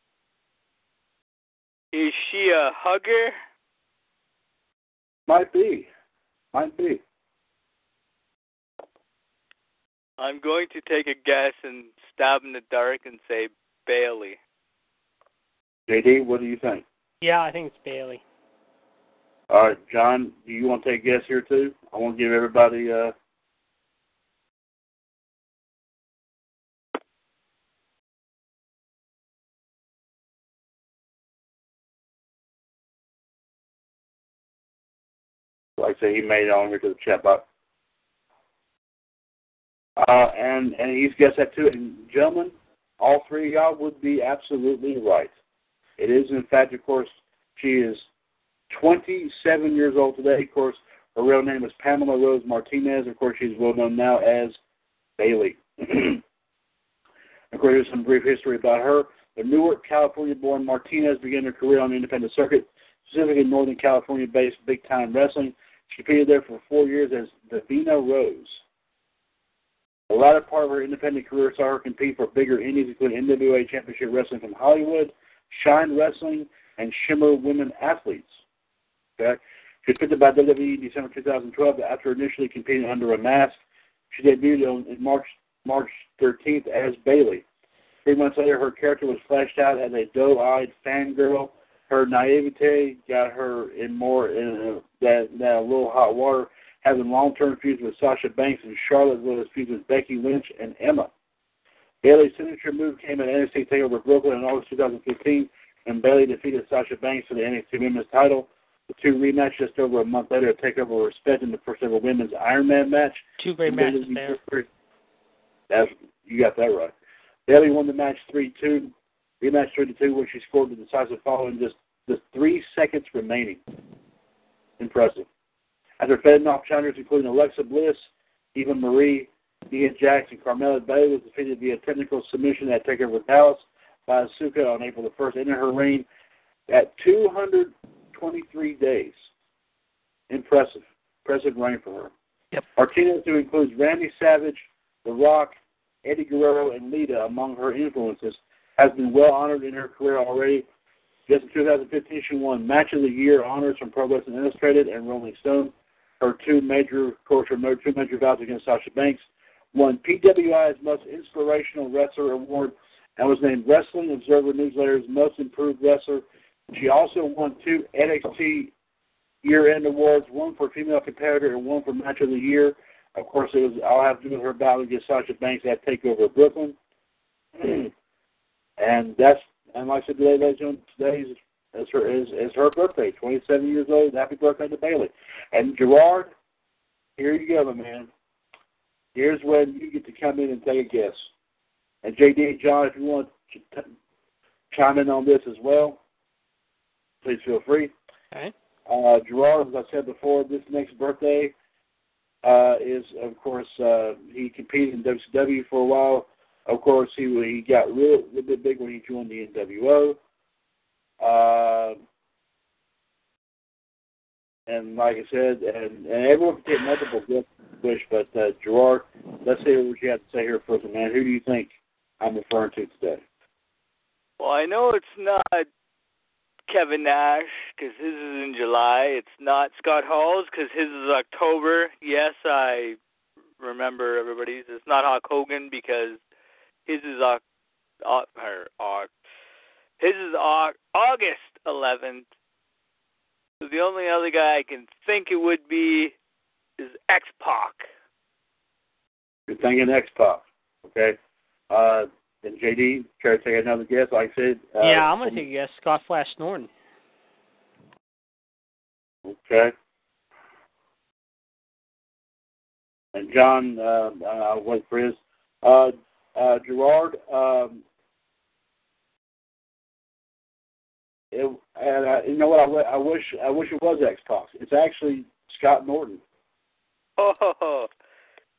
[SPEAKER 2] is she a hugger?
[SPEAKER 1] Might be. Might be.
[SPEAKER 2] I'm going to take a guess and stab in the dark and say Bayley.
[SPEAKER 1] JD, what do you think?
[SPEAKER 3] Yeah, I think it's Bayley.
[SPEAKER 1] All right, John, do you want to take a guess here too? I want to give everybody uh like I say, he made it on here to the chat box. Uh, and and he's guessed that too. And gentlemen, all three of y'all would be absolutely right. It is, in fact, of course, she is 27 years old today. Of course, her real name is Pamela Rose Martinez. Of course, she's well known now as Bayley. of course, here's some brief history about her. The Newark, California-born Martinez began her career on the independent circuit, specifically Northern California-based big-time wrestling. She competed there for four years as Davina Rose. The latter part of her independent career saw her compete for bigger indies, including NWA Championship Wrestling from Hollywood, Shine Wrestling, and Shimmer Women Athletes. Okay? She was picked up by WWE in December 2012 after initially competing under a mask. She debuted on March March 13th as Bayley. Three months later, her character was fleshed out as a doe-eyed fangirl. Her naivete got her in more in uh, a, that, that a little hot water, having long-term feuds with Sasha Banks and Charlotte, as well as feuds with Becky Lynch and Emma. Bayley's signature move came at NXT TakeOver Brooklyn in August 2015, and Bayley defeated Sasha Banks for the NXT Women's title. The two rematched just over a month later to take over respect in the first ever women's Iron Man match.
[SPEAKER 3] Two great matches there.
[SPEAKER 1] That's, you got that right. Bayley won the match 3 2, rematch 3 2, where she scored the decisive fall in just, the three seconds remaining. Impressive. After fending off challengers including Alexa Bliss, Eva Marie, Nia and Carmella Bayley was defeated via technical submission at TakeOver Dallas by Asuka on April the 1st, ending her reign at 223 days. Impressive. Impressive reign for her.
[SPEAKER 3] Yep.
[SPEAKER 1] Martinez, who includes Randy Savage, The Rock, Eddie Guerrero, and Lita among her influences, has been well honored in her career already. Just in 2015, she won Match of the Year honors from Pro Wrestling Illustrated and Rolling Stone. Her two major, of course, her two major bouts against Sasha Banks, won PWI's Most Inspirational Wrestler Award, and was named Wrestling Observer Newsletter's Most Improved Wrestler. She also won two NXT Year-End Awards, one for Female Competitor and one for Match of the Year. Of course, it was all have to do with her battle against Sasha Banks at Takeover Brooklyn. and that's and like I said today, ladies and gentlemen, today is, her is, is her birthday, 27 years old. Happy birthday to Bayley. And Gerard, here you go, my man. Here's when you get to come in and take a guess. And JD and John, if you want to t- chime in on this as well, please feel free.
[SPEAKER 3] Okay.
[SPEAKER 1] Uh, Gerard, as I said before, this next birthday uh, is, of course, uh, he competed in WCW for a while. Of course, he he got real, real bit big when he joined the NWO. Uh, and like I said, and, and everyone can get multiple wish, but uh, Gerard, let's hear what you have to say here first, man. Who do you think I'm referring to today?
[SPEAKER 2] Well, I know it's not Kevin Nash because his is in July. It's not Scott Hall's because his is October. Yes, I remember everybody's. It's not Hulk Hogan because his is uh, uh, his is August 11th. So the only other guy I can think it would be is X Pac.
[SPEAKER 1] You're thinking X Pac, okay? Uh, and JD, try to take another guess. Like I said, uh,
[SPEAKER 3] yeah, I'm gonna take a guess. Scott Flash Norton.
[SPEAKER 1] Okay. And John, uh, uh, wait for his. Uh, uh, Gerard, um, it, and uh, you know what? I wish I wish it was X Pac. It's actually Scott Norton.
[SPEAKER 2] Oh,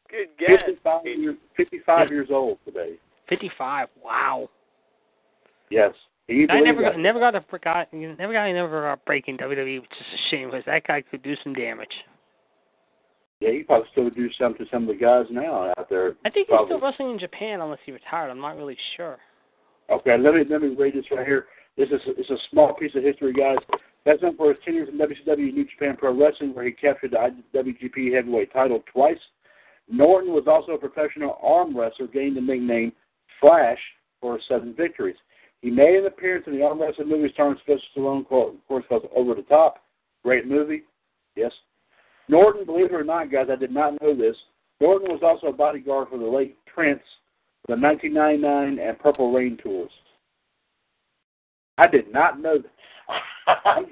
[SPEAKER 2] good guess.
[SPEAKER 1] Fifty-five years, 55 years old today.
[SPEAKER 3] 55. Wow.
[SPEAKER 1] Yes. He
[SPEAKER 3] I never got, never got a got never got never got a break in WWE, which is a shame because that guy could do some damage.
[SPEAKER 1] Yeah, he probably still do something to some of the guys now out there.
[SPEAKER 3] I think
[SPEAKER 1] probably.
[SPEAKER 3] he's still wrestling in Japan unless he retired. I'm not really sure.
[SPEAKER 1] Okay, let me let me read this right here. This is it's a small piece of history, guys. That's known for his tenure in WCW New Japan Pro Wrestling, where he captured the IWGP Heavyweight title twice. Norton was also a professional arm wrestler, gaining the nickname Flash for seven victories. He made an appearance in the arm wrestling movie starring Sylvester Stallone, of course, called Over the Top. Great movie. Yes. Norton, believe it or not, guys, I did not know this. Norton was also a bodyguard for the late Prince, the 1999 and Purple Rain tours. I did not know that. I'm,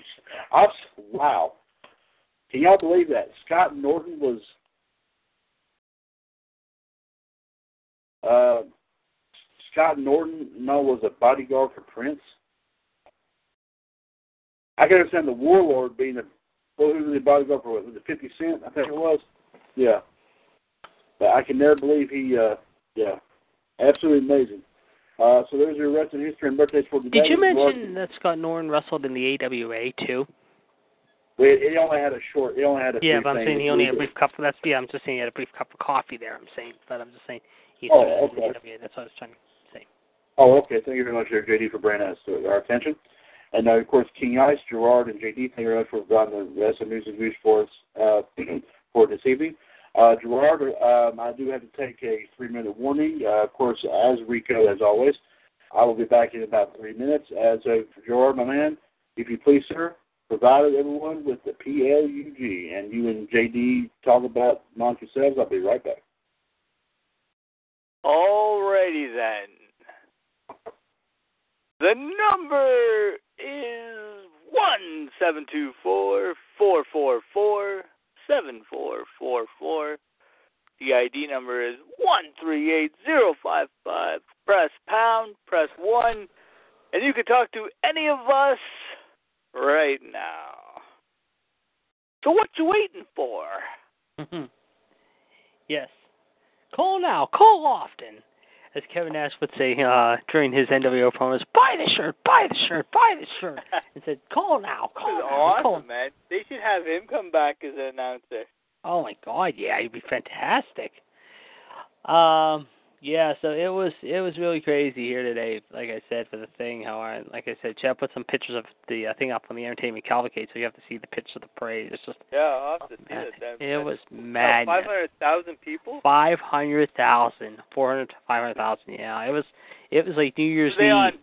[SPEAKER 1] I'm, wow. Can y'all believe that? Scott Norton was uh, Scott Norton no was a bodyguard for Prince. I can understand the Warlord being a well, who was the bodyguard for? Was it Fifty Cent? I think it was. Yeah, but I can never believe he. uh Yeah, absolutely amazing. Uh, so there's your wrestling history and birthdays for today.
[SPEAKER 3] Did you mention that Scott Norton wrestled in the AWA too?
[SPEAKER 1] Well, it, it only had a short. It only had a.
[SPEAKER 3] Yeah, but I'm saying he only had a brief cup. That's yeah. I'm just saying he had a brief cup of coffee there. I'm saying, but I'm just saying he
[SPEAKER 1] Oh, okay.
[SPEAKER 3] in the AWA. That's what I was trying to say.
[SPEAKER 1] Oh, okay. Thank you very much, there, JD, for bringing us to our attention. And uh, of course, King Ice, Gerard, and JD, thank you very much for providing the rest of news and views for us uh, for this evening. Uh, Gerard, um, I do have to take a three-minute warning. Uh, of course, as Rico, as always, I will be back in about three minutes. As of Gerard, my man, if you please, sir, provide everyone with the PLUG, and you and JD talk about amongst yourselves. I'll be right back.
[SPEAKER 2] Alrighty then. The number is one seven two four four four four seven four four four. The ID number is one three eight zero five five. Press pound, press one, and you can talk to any of us right now. So what you waiting for?
[SPEAKER 3] yes. Call now. Call often. As Kevin Nash would say uh, during his NWO promos, buy the shirt, buy the shirt, buy the shirt. and said, call now, call now. Call.
[SPEAKER 2] awesome, man. They should have him come back as an announcer.
[SPEAKER 3] Oh my God, yeah, he'd be fantastic. Um, yeah, so it was it was really crazy here today. Like I said for the thing, how I like I said, Chad put some pictures of the uh, thing up on the Entertainment Cavalcade, so you have to see the pictures of the parade. It's just
[SPEAKER 2] Yeah, I'll have to see
[SPEAKER 3] man,
[SPEAKER 2] that.
[SPEAKER 3] It was mad.
[SPEAKER 2] Five hundred thousand people.
[SPEAKER 3] Five hundred thousand, four hundred to five hundred thousand. Yeah, it was it was like New Year's Eve.
[SPEAKER 2] on?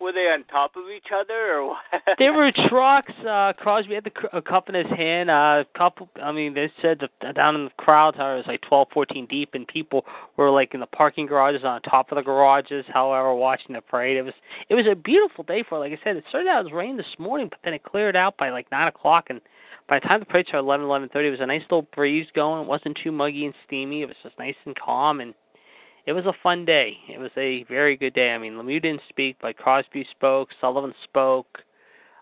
[SPEAKER 2] Were they on top of each other or what?
[SPEAKER 3] There were trucks. Uh, Crosby had the a cup in his hand. A uh, couple. I mean, they said that down in the crowd, how it was like twelve, fourteen deep, and people were like in the parking garages, on top of the garages. However, watching the parade, it was it was a beautiful day for. it. Like I said, it started out as rain this morning, but then it cleared out by like nine o'clock, and by the time the parade started eleven, eleven thirty, it was a nice little breeze going. It wasn't too muggy and steamy. It was just nice and calm, and it was a fun day. It was a very good day. I mean, Lemieux didn't speak, but Crosby spoke, Sullivan spoke.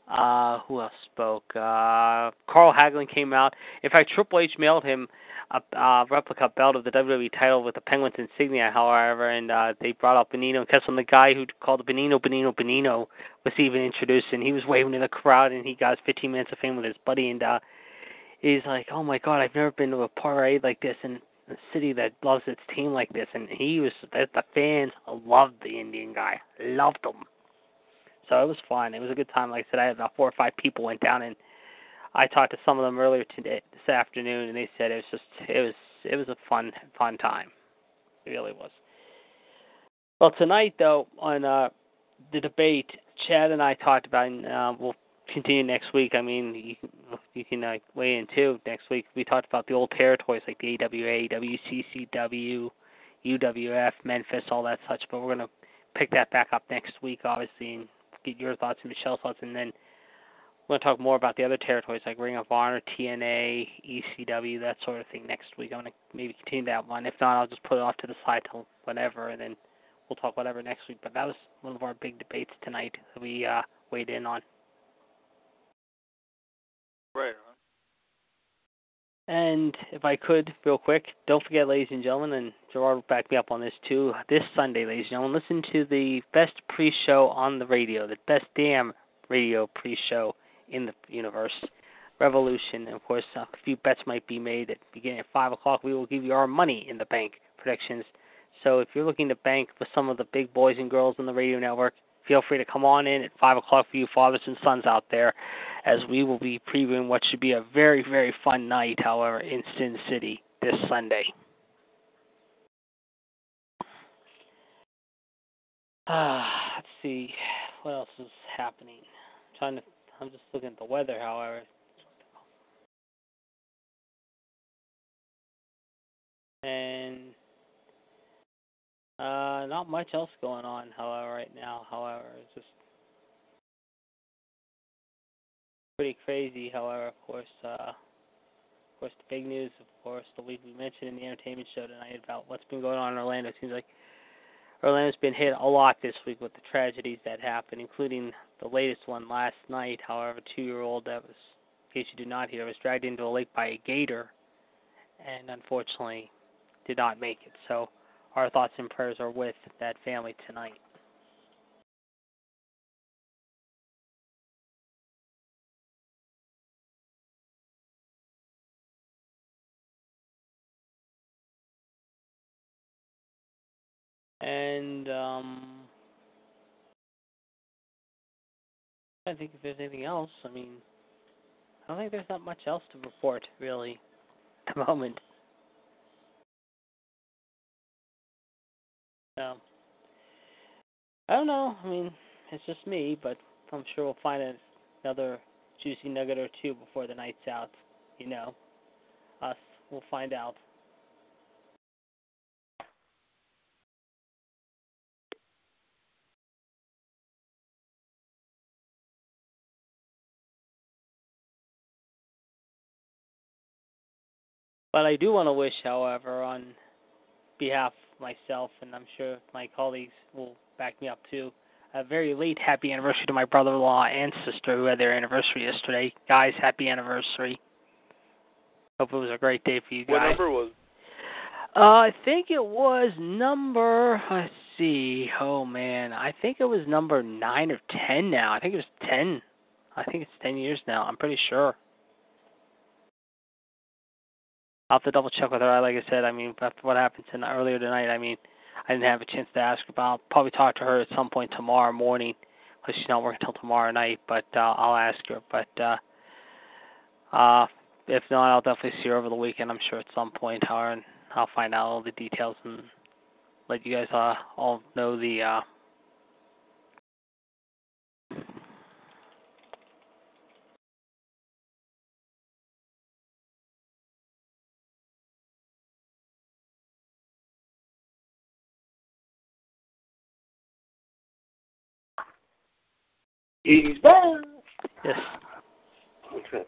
[SPEAKER 3] Uh, who else spoke? Uh, Carl Hagelin came out. In fact, Triple H mailed him a, a replica belt of the WWE title with the Penguins insignia, however, and uh, they brought up Benino Kessel, the guy who called Benino, Benino, Benino was even introduced, and he was waving in the crowd, and he got his 15 minutes of fame with his buddy, and uh, he's like, oh my god, I've never been to a parade like this, and city that loves its team like this, and he was the fans loved the Indian guy, loved him. So it was fun. It was a good time. Like I said, I had about four or five people went down, and I talked to some of them earlier today, this afternoon, and they said it was just it was it was a fun fun time. It really was. Well, tonight though on uh, the debate, Chad and I talked about, and uh, we'll continue next week. I mean, you you can uh, weigh in too next week. We talked about the old territories like the AWA, WCCW, UWF, Memphis, all that such. But we're gonna pick that back up next week, obviously, and get your thoughts and Michelle's thoughts, and then we're gonna talk more about the other territories like Ring of Honor, TNA, ECW, that sort of thing next week. I'm gonna maybe continue that one. If not, I'll just put it off to the side till whenever, and then we'll talk whatever next week. But that was one of our big debates tonight that we uh, weighed in on.
[SPEAKER 2] Right on.
[SPEAKER 3] And if I could, real quick, don't forget, ladies and gentlemen, and Gerard will back me up on this too. This Sunday, ladies and gentlemen, listen to the best pre-show on the radio, the best damn radio pre-show in the universe. Revolution. And of course, a few bets might be made at beginning at five o'clock. We will give you our money in the bank predictions. So if you're looking to bank with some of the big boys and girls on the radio network, feel free to come on in at five o'clock for you fathers and sons out there, as we will be previewing what should be a very very fun night. However, in Sin City this Sunday. Ah, let's see what else is happening. I'm trying to. I'm just looking at the weather. However, and uh, not much else going on. However, right now, however, it's just pretty crazy. However, of course, uh, of course, the big news, of course, the week we mentioned in the entertainment show tonight about what's been going on in Orlando. It seems like Orlando's been hit a lot this week with the tragedies that happened, including the latest one last night. However, a two-year-old that was, in case you do not hear, was dragged into a lake by a gator, and unfortunately did not make it. So our thoughts and prayers are with that family tonight. And um I think if there's anything else, I mean I don't think there's not much else to report really at the moment. So I don't know. I mean, it's just me, but I'm sure we'll find another juicy nugget or two before the night's out. You know, us, we'll find out. But I do want to wish, however, on behalf myself, and I'm sure my colleagues will back me up too, a very late happy anniversary to my brother-in-law and sister who had their anniversary yesterday. Guys, happy anniversary. Hope it was a great day for you guys.
[SPEAKER 4] What number was?
[SPEAKER 3] Uh, I think it was number. Let's see. Oh man, I think it was number nine or ten now. I think it was ten. I think it's ten years now. I'm pretty sure. I'll have to double check with her. Like I said, I mean, after what happened tonight, earlier tonight, I mean, I didn't have a chance to ask about. I'll probably talk to her at some point tomorrow morning, because she's not working until tomorrow night. But uh, I'll ask her. But uh, uh, if not, I'll definitely see her over the weekend. I'm sure at some point, however, and I'll find out all the details and let you guys uh, all know the. Uh,
[SPEAKER 1] He's back.
[SPEAKER 3] Yes.
[SPEAKER 1] Okay.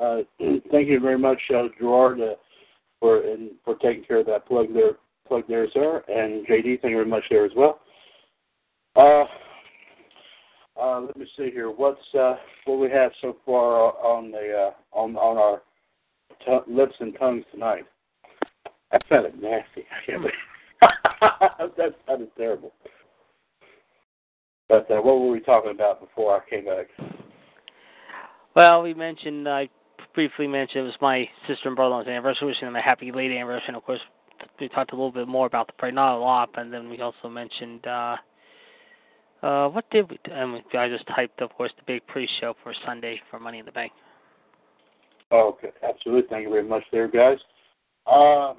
[SPEAKER 1] Uh, thank you very much, uh, Gerard, uh, for and for taking care of that plug there, plug there, sir. And JD, thank you very much there as well. Uh, uh, let me see here. What's uh, what we have so far on the uh, on on our t- lips and tongues tonight? That sounded nasty. I can't believe that sounded terrible. But uh, what were we talking about before I came back?
[SPEAKER 3] Well, we mentioned, I briefly mentioned it was my sister and brother-in-law's anniversary, wishing them a happy late anniversary. And of course, we talked a little bit more about the parade, not a lot, but then we also mentioned, uh, uh, what did we, and I just typed, of course, the big pre-show for Sunday for Money in the Bank.
[SPEAKER 1] Okay, absolutely. Thank you very much there, guys. Uh,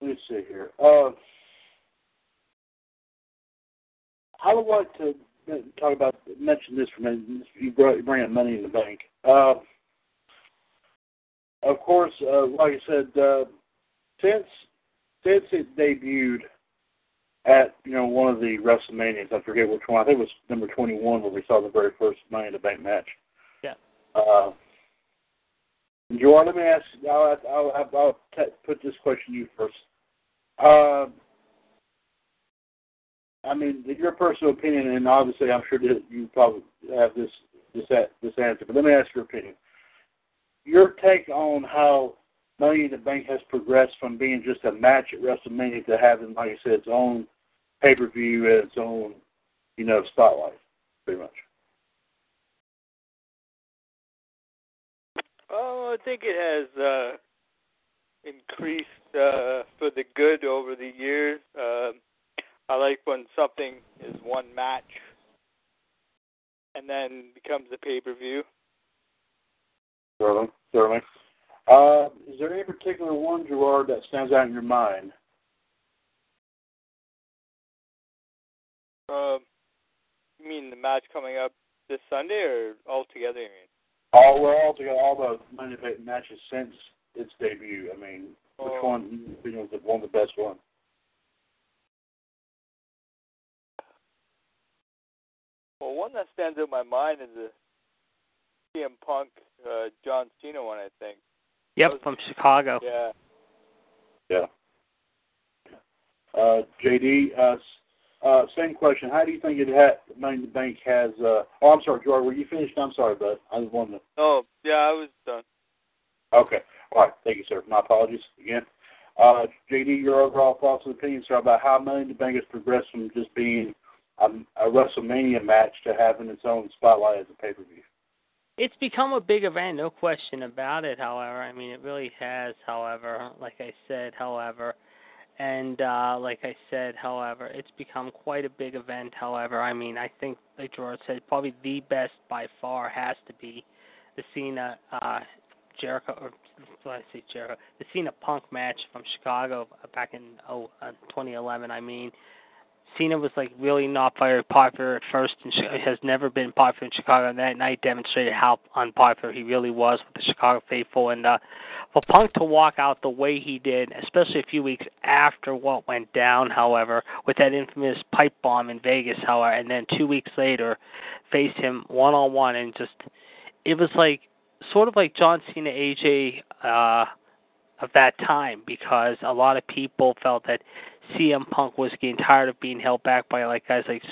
[SPEAKER 1] let me see here. Uh, I would like to talk about mention this for a minute. You bring up money in the bank. Uh, of course, uh, like I said, uh, since since it debuted at you know one of the WrestleManias, I forget which one. I think it was number twenty one where we saw the very first Money in the Bank match.
[SPEAKER 3] Yeah.
[SPEAKER 1] Uh, Jordan, let me ask. I'll I'll, I'll, I'll t- put this question to you first. Uh, I mean, your personal opinion, and obviously, I'm sure that you probably have this this this answer. But let me ask your opinion. Your take on how Money in the Bank has progressed from being just a match at WrestleMania to having, like I said, its own pay per view and its own, you know, spotlight, pretty much.
[SPEAKER 2] Oh, I think it has uh, increased uh, for the good over the years. Uh, I like when something is one match and then becomes a pay per view.
[SPEAKER 1] Certainly, certainly. Uh, is there any particular one, Gerard, that stands out in your mind?
[SPEAKER 2] Um, you mean the match coming up this Sunday, or altogether? You mean?
[SPEAKER 1] All well, all together, all the Monday Night matches since its debut. I mean, which
[SPEAKER 2] Oh.
[SPEAKER 1] one you think was the- one of the best ones?
[SPEAKER 2] Well, one that stands out in my mind is the CM Punk uh, John Cena one. I think.
[SPEAKER 3] Yep, from Chicago.
[SPEAKER 2] Yeah.
[SPEAKER 1] Yeah. Uh, JD, uh, uh, same question. How do you think it ha- Money in the Bank has? Uh, oh, I'm sorry, Gerard. Were you finished? I'm sorry, bud. I just wanted to.
[SPEAKER 2] Oh, yeah, I was done.
[SPEAKER 1] Okay. All right. Thank you, sir. My apologies again. Uh, JD, your overall thoughts and opinions, sir, about how Money in the Bank has progressed from just being um, a WrestleMania match to having its own spotlight as a pay per view.
[SPEAKER 3] It's become a big event, no question about it, however. I mean, it really has, however, like I said, however. And uh, like I said, however, it's become quite a big event, however. I mean, I think, like George said, probably the best by far has to be the Cena uh, Jericho, or I say Jericho, the Cena Punk match from Chicago back in oh, uh, 2011, I mean. Cena was like really not very popular at first, and has never been popular in Chicago. And that night demonstrated how unpopular he really was with the Chicago faithful. And uh, for Punk to walk out the way he did, especially a few weeks after what went down, however, with that infamous pipe bomb in Vegas, however, and then two weeks later, faced him one on one, and just it was like sort of like John Cena, AJ. Uh, of that time because a lot of people felt that CM Punk was getting tired of being held back by like guys like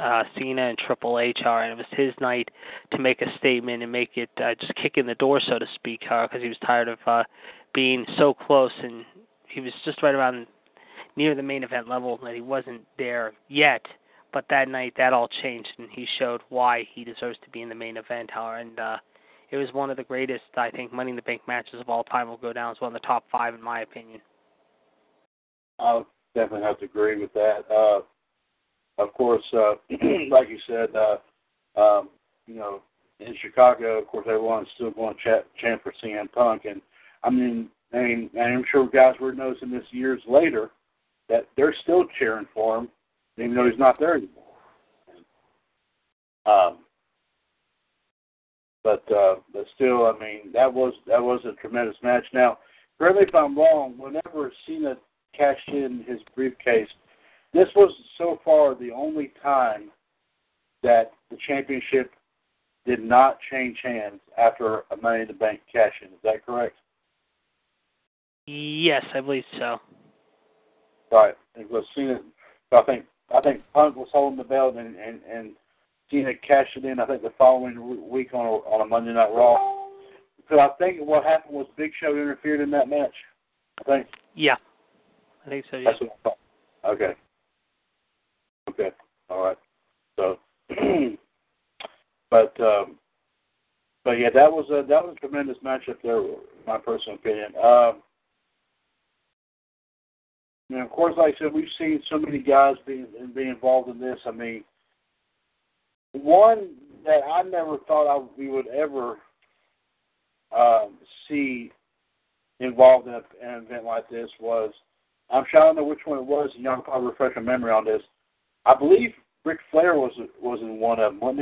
[SPEAKER 3] uh, Cena and Triple H, are, and it was his night to make a statement and make it uh, just kick in the door, so to speak, because he was tired of uh, being so close and he was just right around near the main event level that he wasn't there yet. But that night, that all changed, and he showed why he deserves to be in the main event. However, and uh, it was one of the greatest, I think, Money in the Bank matches of all time. Will go down as one of the top five, in my opinion.
[SPEAKER 1] I'll definitely have to agree with that. Uh, of course, uh, like you said, uh, um, you know, in Chicago, of course, everyone's still going to chant, for CM Punk, and I mean, I mean, I'm sure guys were noticing this years later that they're still cheering for him, even though he's not there anymore. Um, but uh, but still, I mean, that was that was a tremendous match. Now, correct me if I'm wrong. Whenever Cena cashed in his briefcase, this was so far the only time that the championship did not change hands after a Money in the Bank cash in. Is that correct?
[SPEAKER 3] Yes, I believe so.
[SPEAKER 1] Right. It was Cena. I think I think Punk was holding the belt and and and Cena cashed it in. I think the following week on a, on a Monday Night Raw. Because I think what happened was Big Show interfered in that match. I think
[SPEAKER 3] Yeah, I think so. Yeah.
[SPEAKER 1] that's what I thought. Okay. Okay. All right. So, but um, but yeah, that was a that was a tremendous matchup there. My personal opinion. Um, and of course, like I said, we've seen so many guys being be involved in this. I mean, one that I never thought I, we would ever um, see involved in an event like this was I'm sure I don't know which one it was. and Y'all can probably refresh my memory on this. I believe Ric Flair was was in one of them, wasn't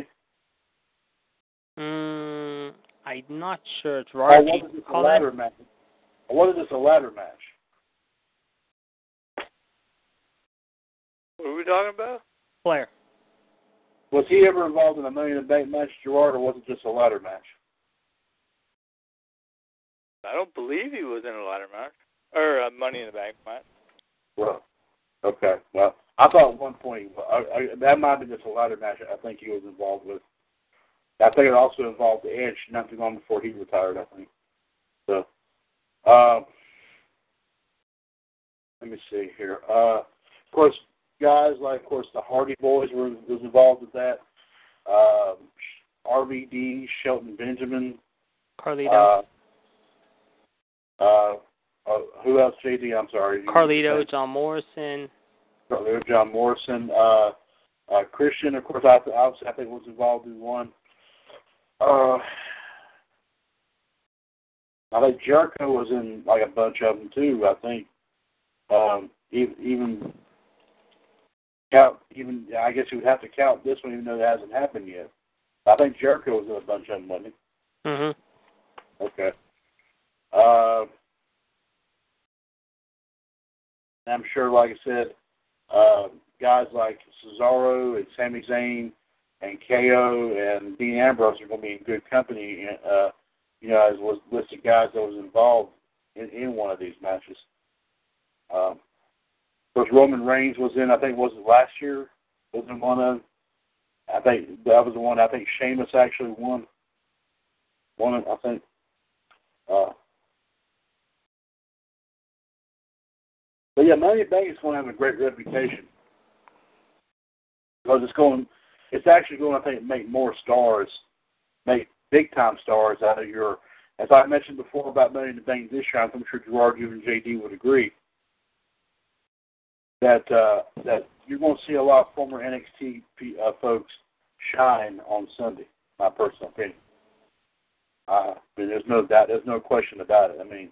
[SPEAKER 1] he?
[SPEAKER 3] Mm, I'm not sure. It's
[SPEAKER 1] Or
[SPEAKER 3] Roger.
[SPEAKER 1] was this a
[SPEAKER 3] call that?
[SPEAKER 1] ladder match? Or was this a ladder match?
[SPEAKER 2] What are we talking about?
[SPEAKER 3] Flair.
[SPEAKER 1] Was he ever involved in a Money in the Bank match, Gerard, or was it just a ladder match?
[SPEAKER 2] I don't believe he was in a ladder match or a Money in the Bank match.
[SPEAKER 1] Well, okay. Well, I thought at one point he I, I, that might have been just a ladder match. I think he was involved with. I think it also involved Edge not too long before he retired. I think. So, um, let me see here. Uh, of course, guys like, of course, the Hardy Boys were was involved with that. Um, RVD, Shelton Benjamin,
[SPEAKER 3] Carlito.
[SPEAKER 1] uh, Uh, uh, who else? JD, I'm sorry.
[SPEAKER 3] Carlito, John Morrison.
[SPEAKER 1] Carlito, John Morrison. Uh, uh, Christian, of course, I, obviously I think was involved in one. Uh, I think Jericho was in like a bunch of them too. I think um, even, even count even I guess you would have to count this one even though it hasn't happened yet. I think Jericho was in a bunch of them, wasn't
[SPEAKER 3] he? Mhm.
[SPEAKER 1] Okay. Uh, I'm sure, like I said, uh, guys like Cesaro and Sami Zayn and KO and Dean Ambrose are going to be in good company. Uh, you know, as was listed guys that was involved in, in one of these matches. Um, of course, Roman Reigns was in. I think was it last year? Was in one of. I think that was the one. I think Sheamus actually won. It. I think. Uh, but yeah, Money in Bank is going to have a great reputation because it's going. It's actually going, I think, make more stars, make big time stars out of your. As I mentioned before about Money in the Bank this year, I'm sure Gerard, you and JD would agree that uh, that you're going to see a lot of former NXT uh, folks shine on Sunday. My personal opinion. Uh, I mean, there's no doubt, there's no question about it. I mean,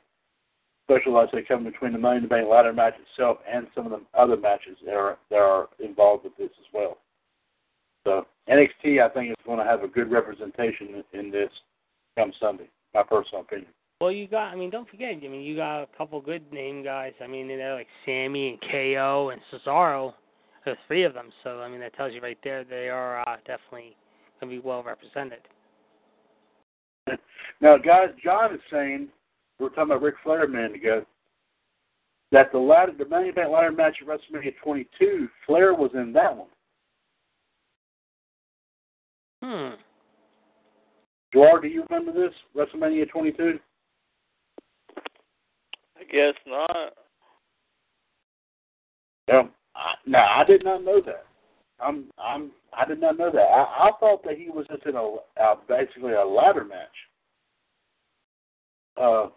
[SPEAKER 1] especially like I say, between the Money in the Bank ladder match itself and some of the other matches that are that are involved with this as well. So NXT, I think, is going to have a good representation in this come Sunday. My personal opinion.
[SPEAKER 3] Well, you got. I mean, don't forget. I mean, you got a couple good name guys. I mean, they're like Sammy and KO and Cesaro. There's three of them. So I mean, that tells you right there they are uh, definitely going to be well represented.
[SPEAKER 1] Now, guys, John is saying we were talking about Ric Flair a minute ago that the ladder, the Money Bank ladder match at WrestleMania 22, Flair was in that one.
[SPEAKER 3] Hmm.
[SPEAKER 1] Gerard, do you remember this WrestleMania 22?
[SPEAKER 2] I guess not.
[SPEAKER 1] Yeah. No, I did not know that. I'm, I'm, I did not know that. I, I thought that he was just in a, uh, basically a ladder match. Uh,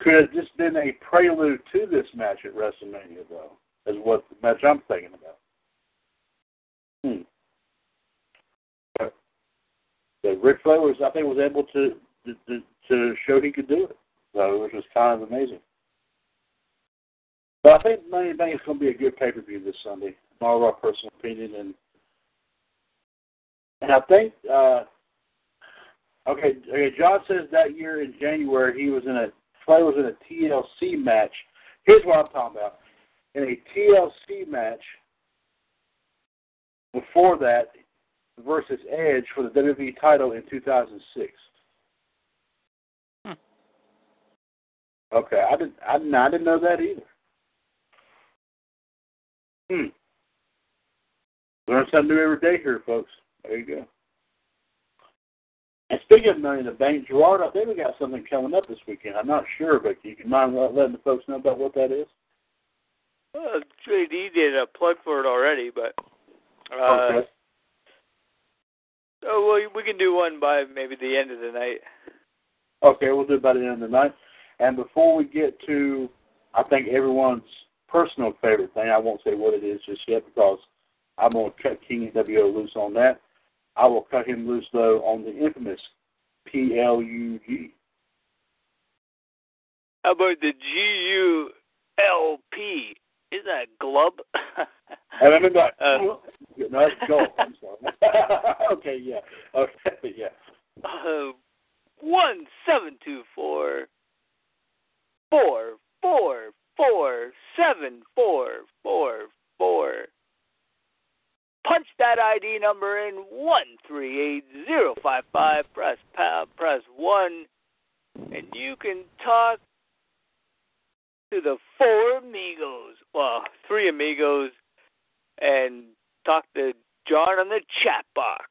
[SPEAKER 1] could have just been a prelude to this match at WrestleMania, though, is what the match I'm thinking about. Hmm. But Ric Flair was, I think, was able to, to to show he could do it, so which was kind of amazing. But I think Money in Bank is going to be a good pay per view this Sunday. In all of our personal opinion, and and I think uh, okay, okay. John says that year in January he was in a Flair was in a TLC match. Here's what I'm talking about. In a TLC match before that, versus Edge for the WWE title in 2006.
[SPEAKER 3] Hmm.
[SPEAKER 1] Okay, I didn't. I, I didn't know that either. Hmm. Learn something new every day here, folks. There you go. And speaking of Money in the Bank, Gerard, I think we got something coming up this weekend. I'm not sure, but you can mind letting the folks know about what that is?
[SPEAKER 2] Uh, JD did a plug for it already, but uh,
[SPEAKER 1] okay.
[SPEAKER 2] Oh well, we can do one by maybe the end of the night.
[SPEAKER 1] Okay, we'll do it by the end of the night. And before we get to, I think everyone's personal favorite thing, I won't say what it is just yet because I'm going to cut King NWO loose on that. I will cut him loose though on the infamous PLUG.
[SPEAKER 2] How about the GULP? Is that glub?
[SPEAKER 1] I remember.
[SPEAKER 2] Uh,
[SPEAKER 1] no, that's golf. I'm sorry. okay, yeah. Okay, yeah.
[SPEAKER 2] Uh, one seven two four four four four seven four four four. Punch that ID number in one three eight zero five five. Press pound. Press one, and you can talk to the four amigos. Well, three amigos, and talk to John on the chat box.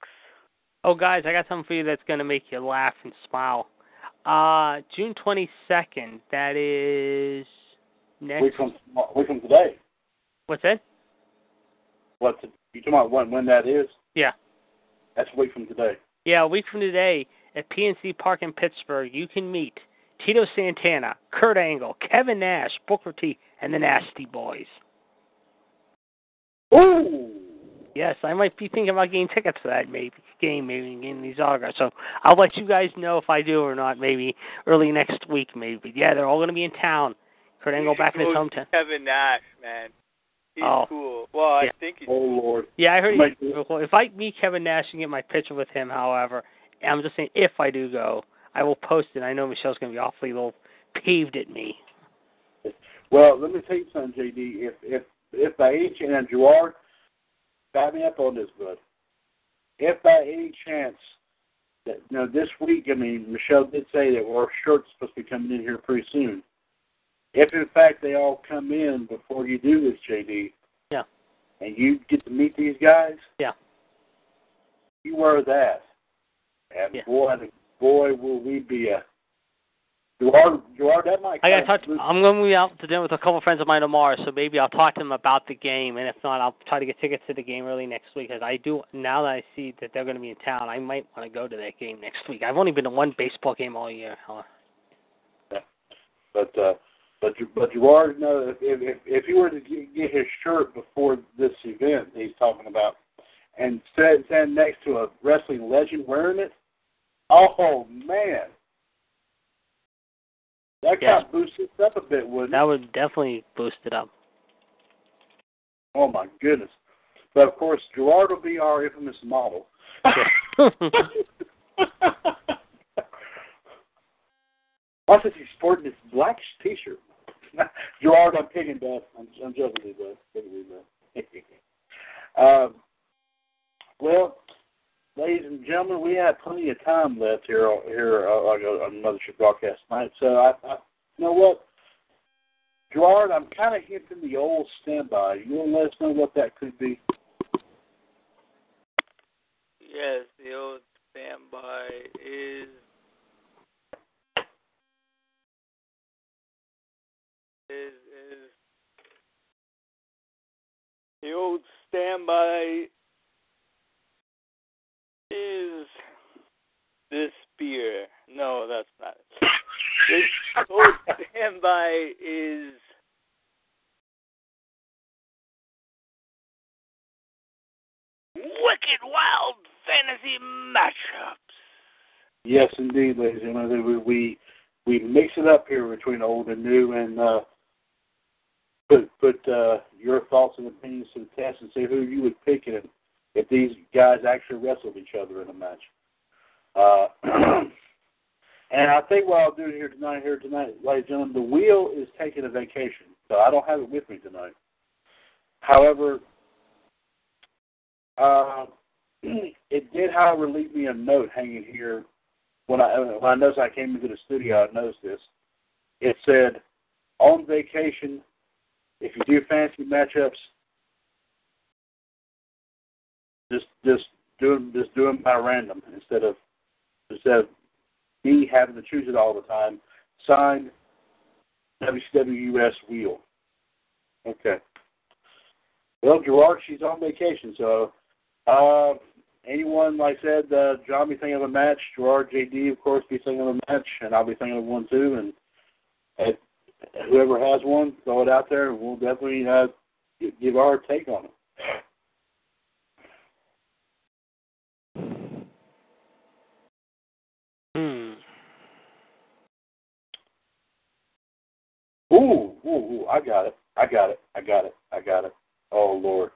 [SPEAKER 3] Oh, guys, I got something for you that's going to make you laugh and smile. Uh, June 22nd, that is next.
[SPEAKER 1] Week from, week from today.
[SPEAKER 3] What's that?
[SPEAKER 1] What's it, you talking about when, when that is?
[SPEAKER 3] Yeah.
[SPEAKER 1] That's a week from today.
[SPEAKER 3] Yeah, a week from today at PNC Park in Pittsburgh, you can meet Tito Santana, Kurt Angle, Kevin Nash, Booker T, and the Nasty Boys.
[SPEAKER 1] Ooh.
[SPEAKER 3] Yes, I might be thinking about getting tickets for that maybe game, maybe getting these autographs. So I'll let you guys know if I do or not. Maybe early next week, maybe. Yeah, they're all going to be in town. Kurt Angle back in his hometown.
[SPEAKER 2] Kevin Nash, man. He's
[SPEAKER 3] Oh.
[SPEAKER 2] cool. Well, I
[SPEAKER 3] Yeah.
[SPEAKER 2] think he's
[SPEAKER 1] Oh Lord.
[SPEAKER 3] Yeah, I heard.
[SPEAKER 1] Might
[SPEAKER 3] He,
[SPEAKER 1] do
[SPEAKER 3] well, if I meet Kevin Nash and get my picture with him, however, I'm just saying if I do go, I will post it. I know Michelle's going to be awfully little peeved at me.
[SPEAKER 1] Well, let me tell you something, JD. If if if by any chance, and Gerard, back me up on this, bud. If by any chance that you know this week, I mean, Michelle did say that our shirt's supposed to be coming in here pretty soon. If in fact they all come in before you do this, JD.
[SPEAKER 3] Yeah.
[SPEAKER 1] And you get to meet these guys.
[SPEAKER 3] Yeah.
[SPEAKER 1] You wear that, and
[SPEAKER 3] Yeah.
[SPEAKER 1] boy, boy, will we be a. Gerard, Gerard, that might.
[SPEAKER 3] I got to
[SPEAKER 1] kind
[SPEAKER 3] touch.
[SPEAKER 1] of-
[SPEAKER 3] I'm going to be out to dinner with a couple of friends of mine tomorrow, so maybe I'll talk to them about the game, and if not, I'll try to get tickets to the game early next week. Because I do now that I see that they're going to be in town, I might want to go to that game next week. I've only been to one baseball game all year. Huh?
[SPEAKER 1] But uh, but but Gerard, no, if if if he were to get his shirt before this event he's talking about, and stand stand next to a wrestling legend wearing it, oh man, that
[SPEAKER 3] Yes.
[SPEAKER 1] kind of boosts it up a bit, wouldn't it?
[SPEAKER 3] That would definitely boost it up.
[SPEAKER 1] Oh my goodness! But of course, Gerard will be our infamous model. Also, he's sporting this black T-shirt. Gerard, I'm picking bud. I'm, I'm joking with you, bud. Joking with bud. um, well, ladies and gentlemen, we have plenty of time left here here uh, on, on Mothership Broadcast tonight. So, I, I, you know what, Gerard, I'm kind of hinting the old standby. You want to let us know what that could be?
[SPEAKER 2] Yes, the old standby is is is the old standby is this beer. No, that's not it. The old standby is Wicked Wild Fantasy Matchups.
[SPEAKER 1] Yes, indeed, ladies and gentlemen. We we, we mix it up here between old and new, and uh, put put uh, your thoughts and opinions to the test, and see who you would pick if if these guys actually wrestled each other in a match. Uh, and I think what I'll do here tonight, here tonight, ladies and gentlemen, the wheel is taking a vacation, so I don't have it with me tonight. However, uh, it did, however, leave me a note hanging here when I when I noticed I came into the studio. I noticed this. It said, "On vacation, if you do fancy matchups, just just do them just do them by random instead of instead of me having to choose it all the time." Signed, WCWUS Wheel. Okay. Well, Gerard, she's on vacation, so uh, anyone, like I said, uh, John be thinking of a match, Gerard, JD, of course, be thinking of a match, and I'll be thinking of one too. And, and whoever has one, throw it out there, and we'll definitely uh, give our take on it.
[SPEAKER 3] Hmm.
[SPEAKER 1] Ooh, ooh, ooh, I got it. I got it. I got it. I got it. Oh Lord.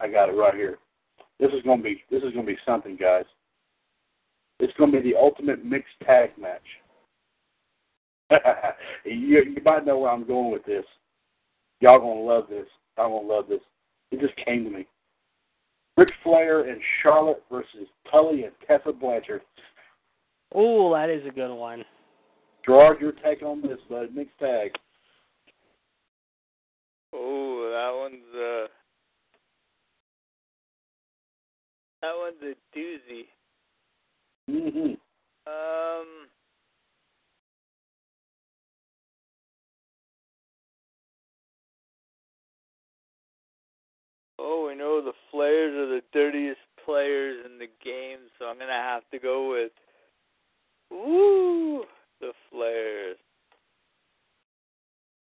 [SPEAKER 1] I got it right here. This is gonna be this is gonna be something, guys. It's gonna be the ultimate mixed tag match. You you might know where I'm going with this. Y'all gonna love this. I'm gonna love this. It just came to me. Ric Flair and Charlotte versus Tully and Tessa Blanchard.
[SPEAKER 3] Oh, that is a good one.
[SPEAKER 1] Gerard, your take on this, bud. Mixed tag.
[SPEAKER 2] Oh, that one's uh that one's a doozy.
[SPEAKER 1] Mm-hmm.
[SPEAKER 2] Um Oh, we know the Flairs are the dirtiest players in the game, so I'm gonna have to go with Ooh the Flairs.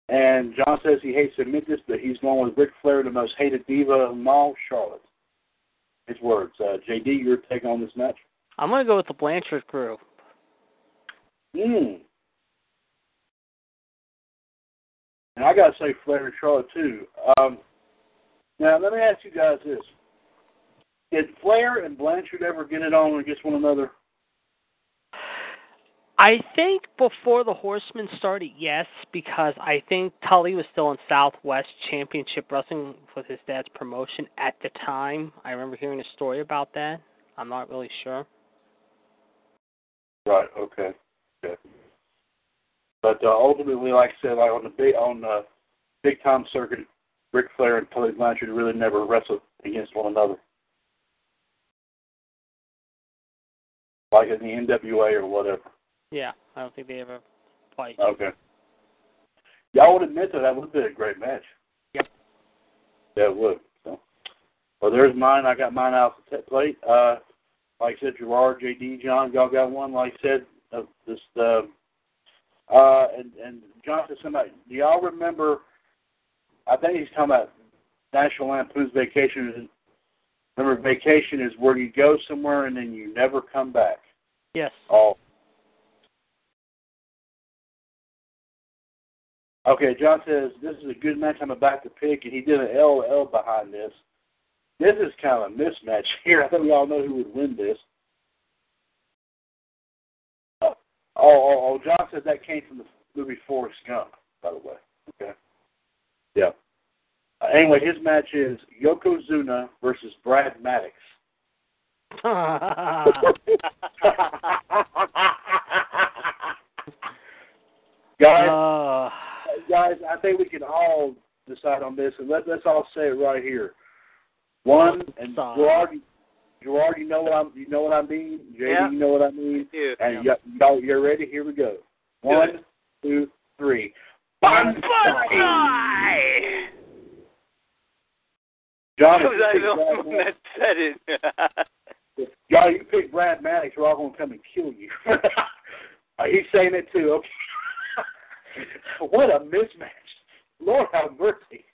[SPEAKER 1] And John says he hates to admit this, but he's going with Ric Flair, the most hated diva of all, Charlotte. His words. Uh, JD, your take on this match?
[SPEAKER 3] I'm gonna go with the Blanchard crew.
[SPEAKER 1] Mm. And I gotta say Flair and Charlotte too. Um, now let me ask you guys this: Did Flair and Blanchard ever get it on against one another?
[SPEAKER 3] I think before the Horsemen started, yes, because I think Tully was still in Southwest Championship Wrestling with his dad's promotion at the time. I remember hearing a story about that. I'm not really sure.
[SPEAKER 1] Right. Okay. Okay. But uh, ultimately, like I said, like on the big on the big time circuit, Ric Flair and Tully Blanchard really never wrestled against one another, like in the NWA or whatever.
[SPEAKER 3] Yeah, I don't think they ever played.
[SPEAKER 1] Okay. Y'all would admit that that would be a great match.
[SPEAKER 3] Yep.
[SPEAKER 1] Yeah, it would. So, well, there's mine. I got mine out the plate. Uh, like I said, Gerard, JD, John, y'all got one. Like I said, uh, this uh, uh, and and John said somebody. Do y'all remember? I think he's talking about National Lampoon's Vacation. Remember, vacation is where you go somewhere and then you never come back.
[SPEAKER 3] Yes.
[SPEAKER 1] Oh. Okay, John says this is a good match I'm about to pick, and he did an LL behind this. This is kind of a mismatch here. I think we all know who would win this. Oh, oh, oh, John says that came from the movie Forrest Gump, by the way. Okay. Yeah. Uh, anyway, his match is Yokozuna versus Brad Maddox. guys,
[SPEAKER 3] Uh,
[SPEAKER 1] guys, I think we can all decide on this, and let, let's all say it right here. One and. Gerard, Gerard, you know what I'm, you know what I mean. JD,
[SPEAKER 2] Yeah.
[SPEAKER 1] you know what I mean.
[SPEAKER 2] Yeah.
[SPEAKER 1] And y- y'all, you're ready. Here we go. One, two, three. Bonsai. John, if
[SPEAKER 2] Because I
[SPEAKER 1] pick
[SPEAKER 2] know
[SPEAKER 1] Brad
[SPEAKER 2] one that said it.
[SPEAKER 1] y'all, you pick Brad Maddox, we're all gonna come and kill you. He's saying it too. Okay. what a mismatch! Lord have mercy.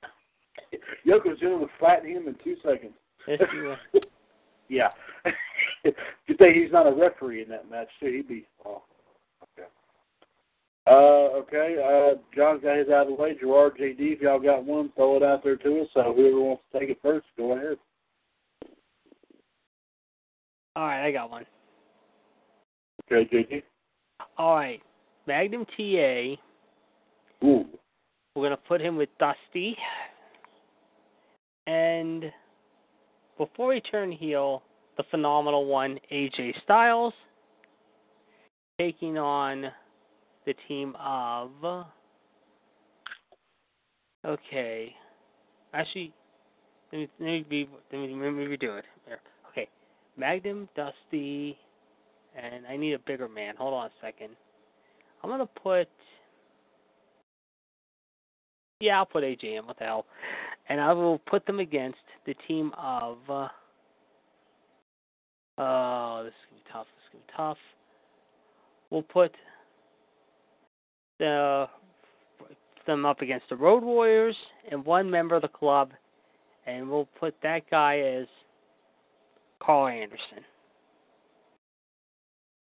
[SPEAKER 1] Yokozuna would flatten him in two seconds.
[SPEAKER 3] yes, you will.
[SPEAKER 1] yeah. Good thing he's not a referee in that match too. He'd be. Oh, okay. Uh, okay. Uh, John's got his out of the way. Gerard, JD, if y'all got one, throw it out there to us. So whoever wants to take it first, go ahead.
[SPEAKER 3] All right, I got one.
[SPEAKER 1] Okay, JD.
[SPEAKER 3] All right, Magnum TA.
[SPEAKER 1] Ooh.
[SPEAKER 3] We're gonna put him with Dusty. And before he turn heel, the phenomenal one, AJ Styles, taking on the team of. Okay, actually, let me let me be let me, let me redo it. Here. Okay, Magnum, Dusty, and I need a bigger man. Hold on a second. I'm gonna put. Yeah, I'll put AJ in. What the hell? And I will put them against the team of. Uh, oh, this is gonna be tough. This is gonna be tough. We'll put the them up against the Road Warriors and one member of the club, and we'll put that guy as Karl Anderson.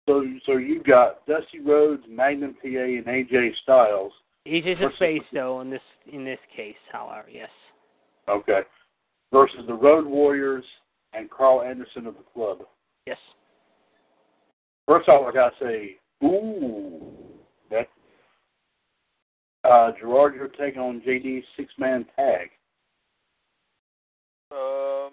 [SPEAKER 1] So, so you got Dusty Rhodes, Magnum TA, and AJ Styles.
[SPEAKER 3] AJ's a
[SPEAKER 1] Versus-
[SPEAKER 3] face though in this in this case, however, yes.
[SPEAKER 1] Okay. Versus the Road Warriors and Karl Anderson of the club.
[SPEAKER 3] Yes.
[SPEAKER 1] First off, I gotta say, ooh, okay. Uh, Gerard, your take on JD's six-man tag.
[SPEAKER 2] Um.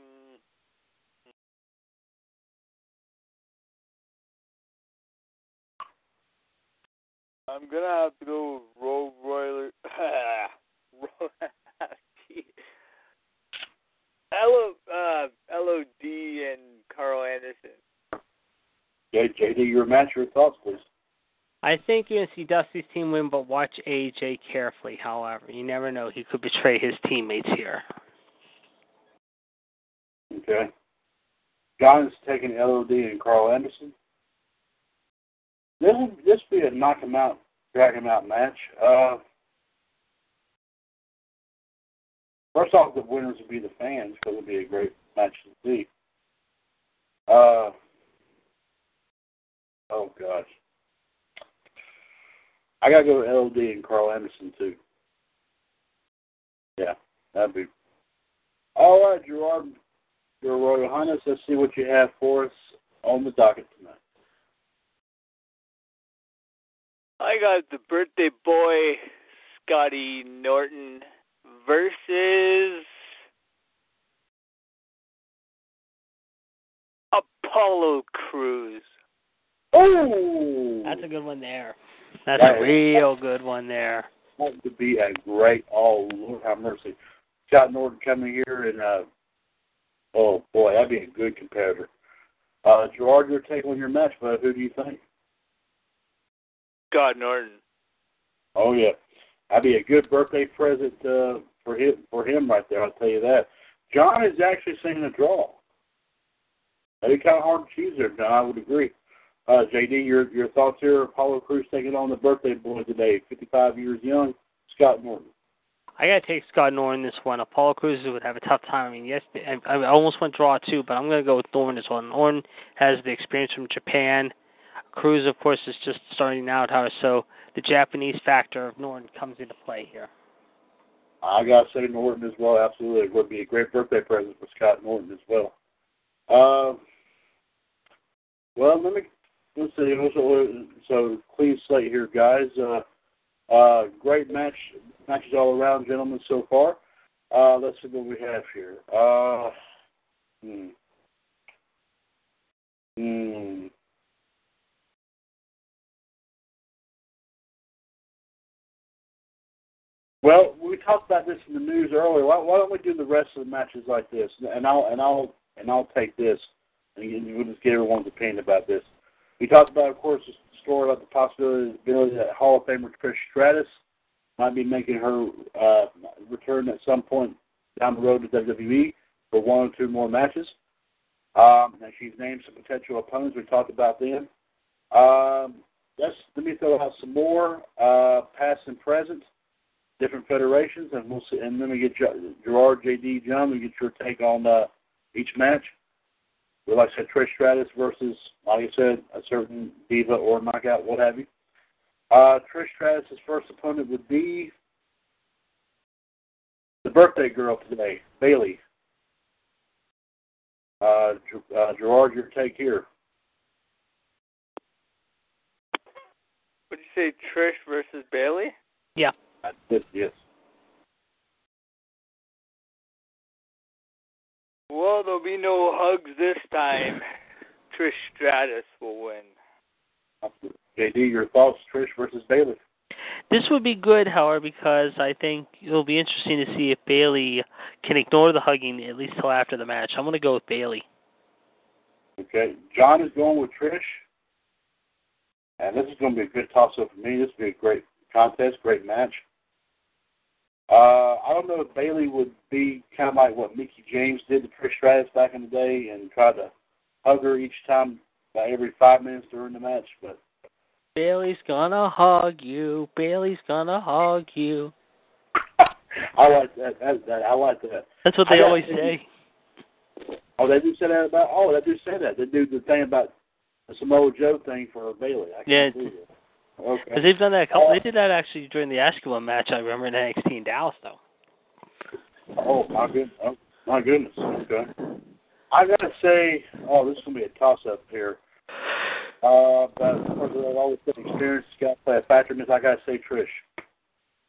[SPEAKER 2] I'm gonna have to go with Road Royler. L uh LOD and Karl Anderson.
[SPEAKER 1] JD, your match, your thoughts, please.
[SPEAKER 3] I think you're gonna see Dusty's team win, but watch AJ carefully. However, you never know; he could betray his teammates here.
[SPEAKER 1] Okay. Is taking LOD and Karl Anderson. this would this be a knock him out, drag him out match. Uh, first off, the winners would be the fans because it would be a great match to see. Uh, oh gosh, I gotta go with LD and Karl Anderson too. Yeah, that'd be. All right, Gerard, your Royal Highness. Let's see what you have for us on the docket tonight.
[SPEAKER 2] I got the birthday boy, Scotty Norton, versus Apollo Crews.
[SPEAKER 1] Oh,
[SPEAKER 3] That's a good one there. That's
[SPEAKER 1] That
[SPEAKER 3] a
[SPEAKER 1] is-
[SPEAKER 3] real good one there.
[SPEAKER 1] that would be a great. Oh Lord, have mercy. Scott Norton coming here and uh, oh boy, that'd be a good competitor. Uh, Gerard, your take on your match, but who do you think?
[SPEAKER 2] Scott Norton.
[SPEAKER 1] Oh yeah, that'd be a good birthday present uh, for him. For him, right there, I'll tell you that. John is actually saying a draw. That'd be kind of hard to choose there, John. I would agree. Uh, JD, your your thoughts here? Apollo Crews taking on the birthday boy today, 55 years young, Scott Norton.
[SPEAKER 3] I gotta take Scott Norton this one. Apollo Crews would have a tough time. I mean, yes, I, I almost went draw too, but I'm gonna go with Norton as well. Norton has the experience from Japan. Crews, of course, is just starting out, so the Japanese factor of Norton comes into play here.
[SPEAKER 1] I gotta say Norton as well. Absolutely, it would be a great birthday present for Scott Norton as well. Uh, well, let me let's see. So, so clean slate here, guys. Uh, uh, great match matches all around, gentlemen, so far. Uh, let's see what we have here. Uh, hmm. Hmm. Well, we talked about this in the news earlier. Why, why don't we do the rest of the matches like this? And I'll and I'll and I'll take this, and we'll just get everyone's opinion about this. We talked about, of course, the story about the possibility that Hall of Famer Trish Stratus might be making her uh, return at some point down the road to WWE for one or two more matches. Um, and she's named some potential opponents. We talked about them. Um, let's let me throw out some more uh, past and present different federations, and we'll see. And then we get Gerard, JD, John. We get your take on uh, each match. We like I said, Trish Stratus versus, like I said, a certain diva or knockout, what have you. Uh, Trish Stratus' first opponent would be the birthday girl today, Bayley. Uh, uh, Gerard, your take here.
[SPEAKER 2] Would you say, Trish versus Bayley?
[SPEAKER 3] Yeah.
[SPEAKER 1] Yes, yes.
[SPEAKER 2] Well, there'll be no hugs this time. Trish Stratus will win.
[SPEAKER 1] JD, your thoughts, Trish versus Bayley.
[SPEAKER 3] This would be good, however, because I think it'll be interesting to see if Bayley can ignore the hugging at least till after the match. I'm going to go with Bayley.
[SPEAKER 1] Okay, John is going with Trish, and this is going to be a good toss-up for me. This will be a great contest, great match. Uh, I don't know if Bayley would be kind of like what Mickie James did to Trish Stratus back in the day and try to hug her each time, about every five minutes during the match, but
[SPEAKER 3] Bayley's gonna hug you. Bayley's gonna hug you.
[SPEAKER 1] I like that, that, that. I like that.
[SPEAKER 3] That's what they
[SPEAKER 1] got-
[SPEAKER 3] always say.
[SPEAKER 1] Oh, they do say that about. Oh, they do say that. They do the thing about the Samoa Joe thing for Bayley. I
[SPEAKER 3] Yeah,
[SPEAKER 1] can't it. Okay.
[SPEAKER 3] Because they've done that. Couple,
[SPEAKER 1] Uh,
[SPEAKER 3] they did that actually during the Eskimo match. I remember in NXT in Dallas, though.
[SPEAKER 1] Oh my goodness! Oh, my goodness! Okay. I gotta say, oh, this is gonna be a toss-up here. Uh, but of course, I've always been experienced. Got to play a factor this. I gotta say, Trish.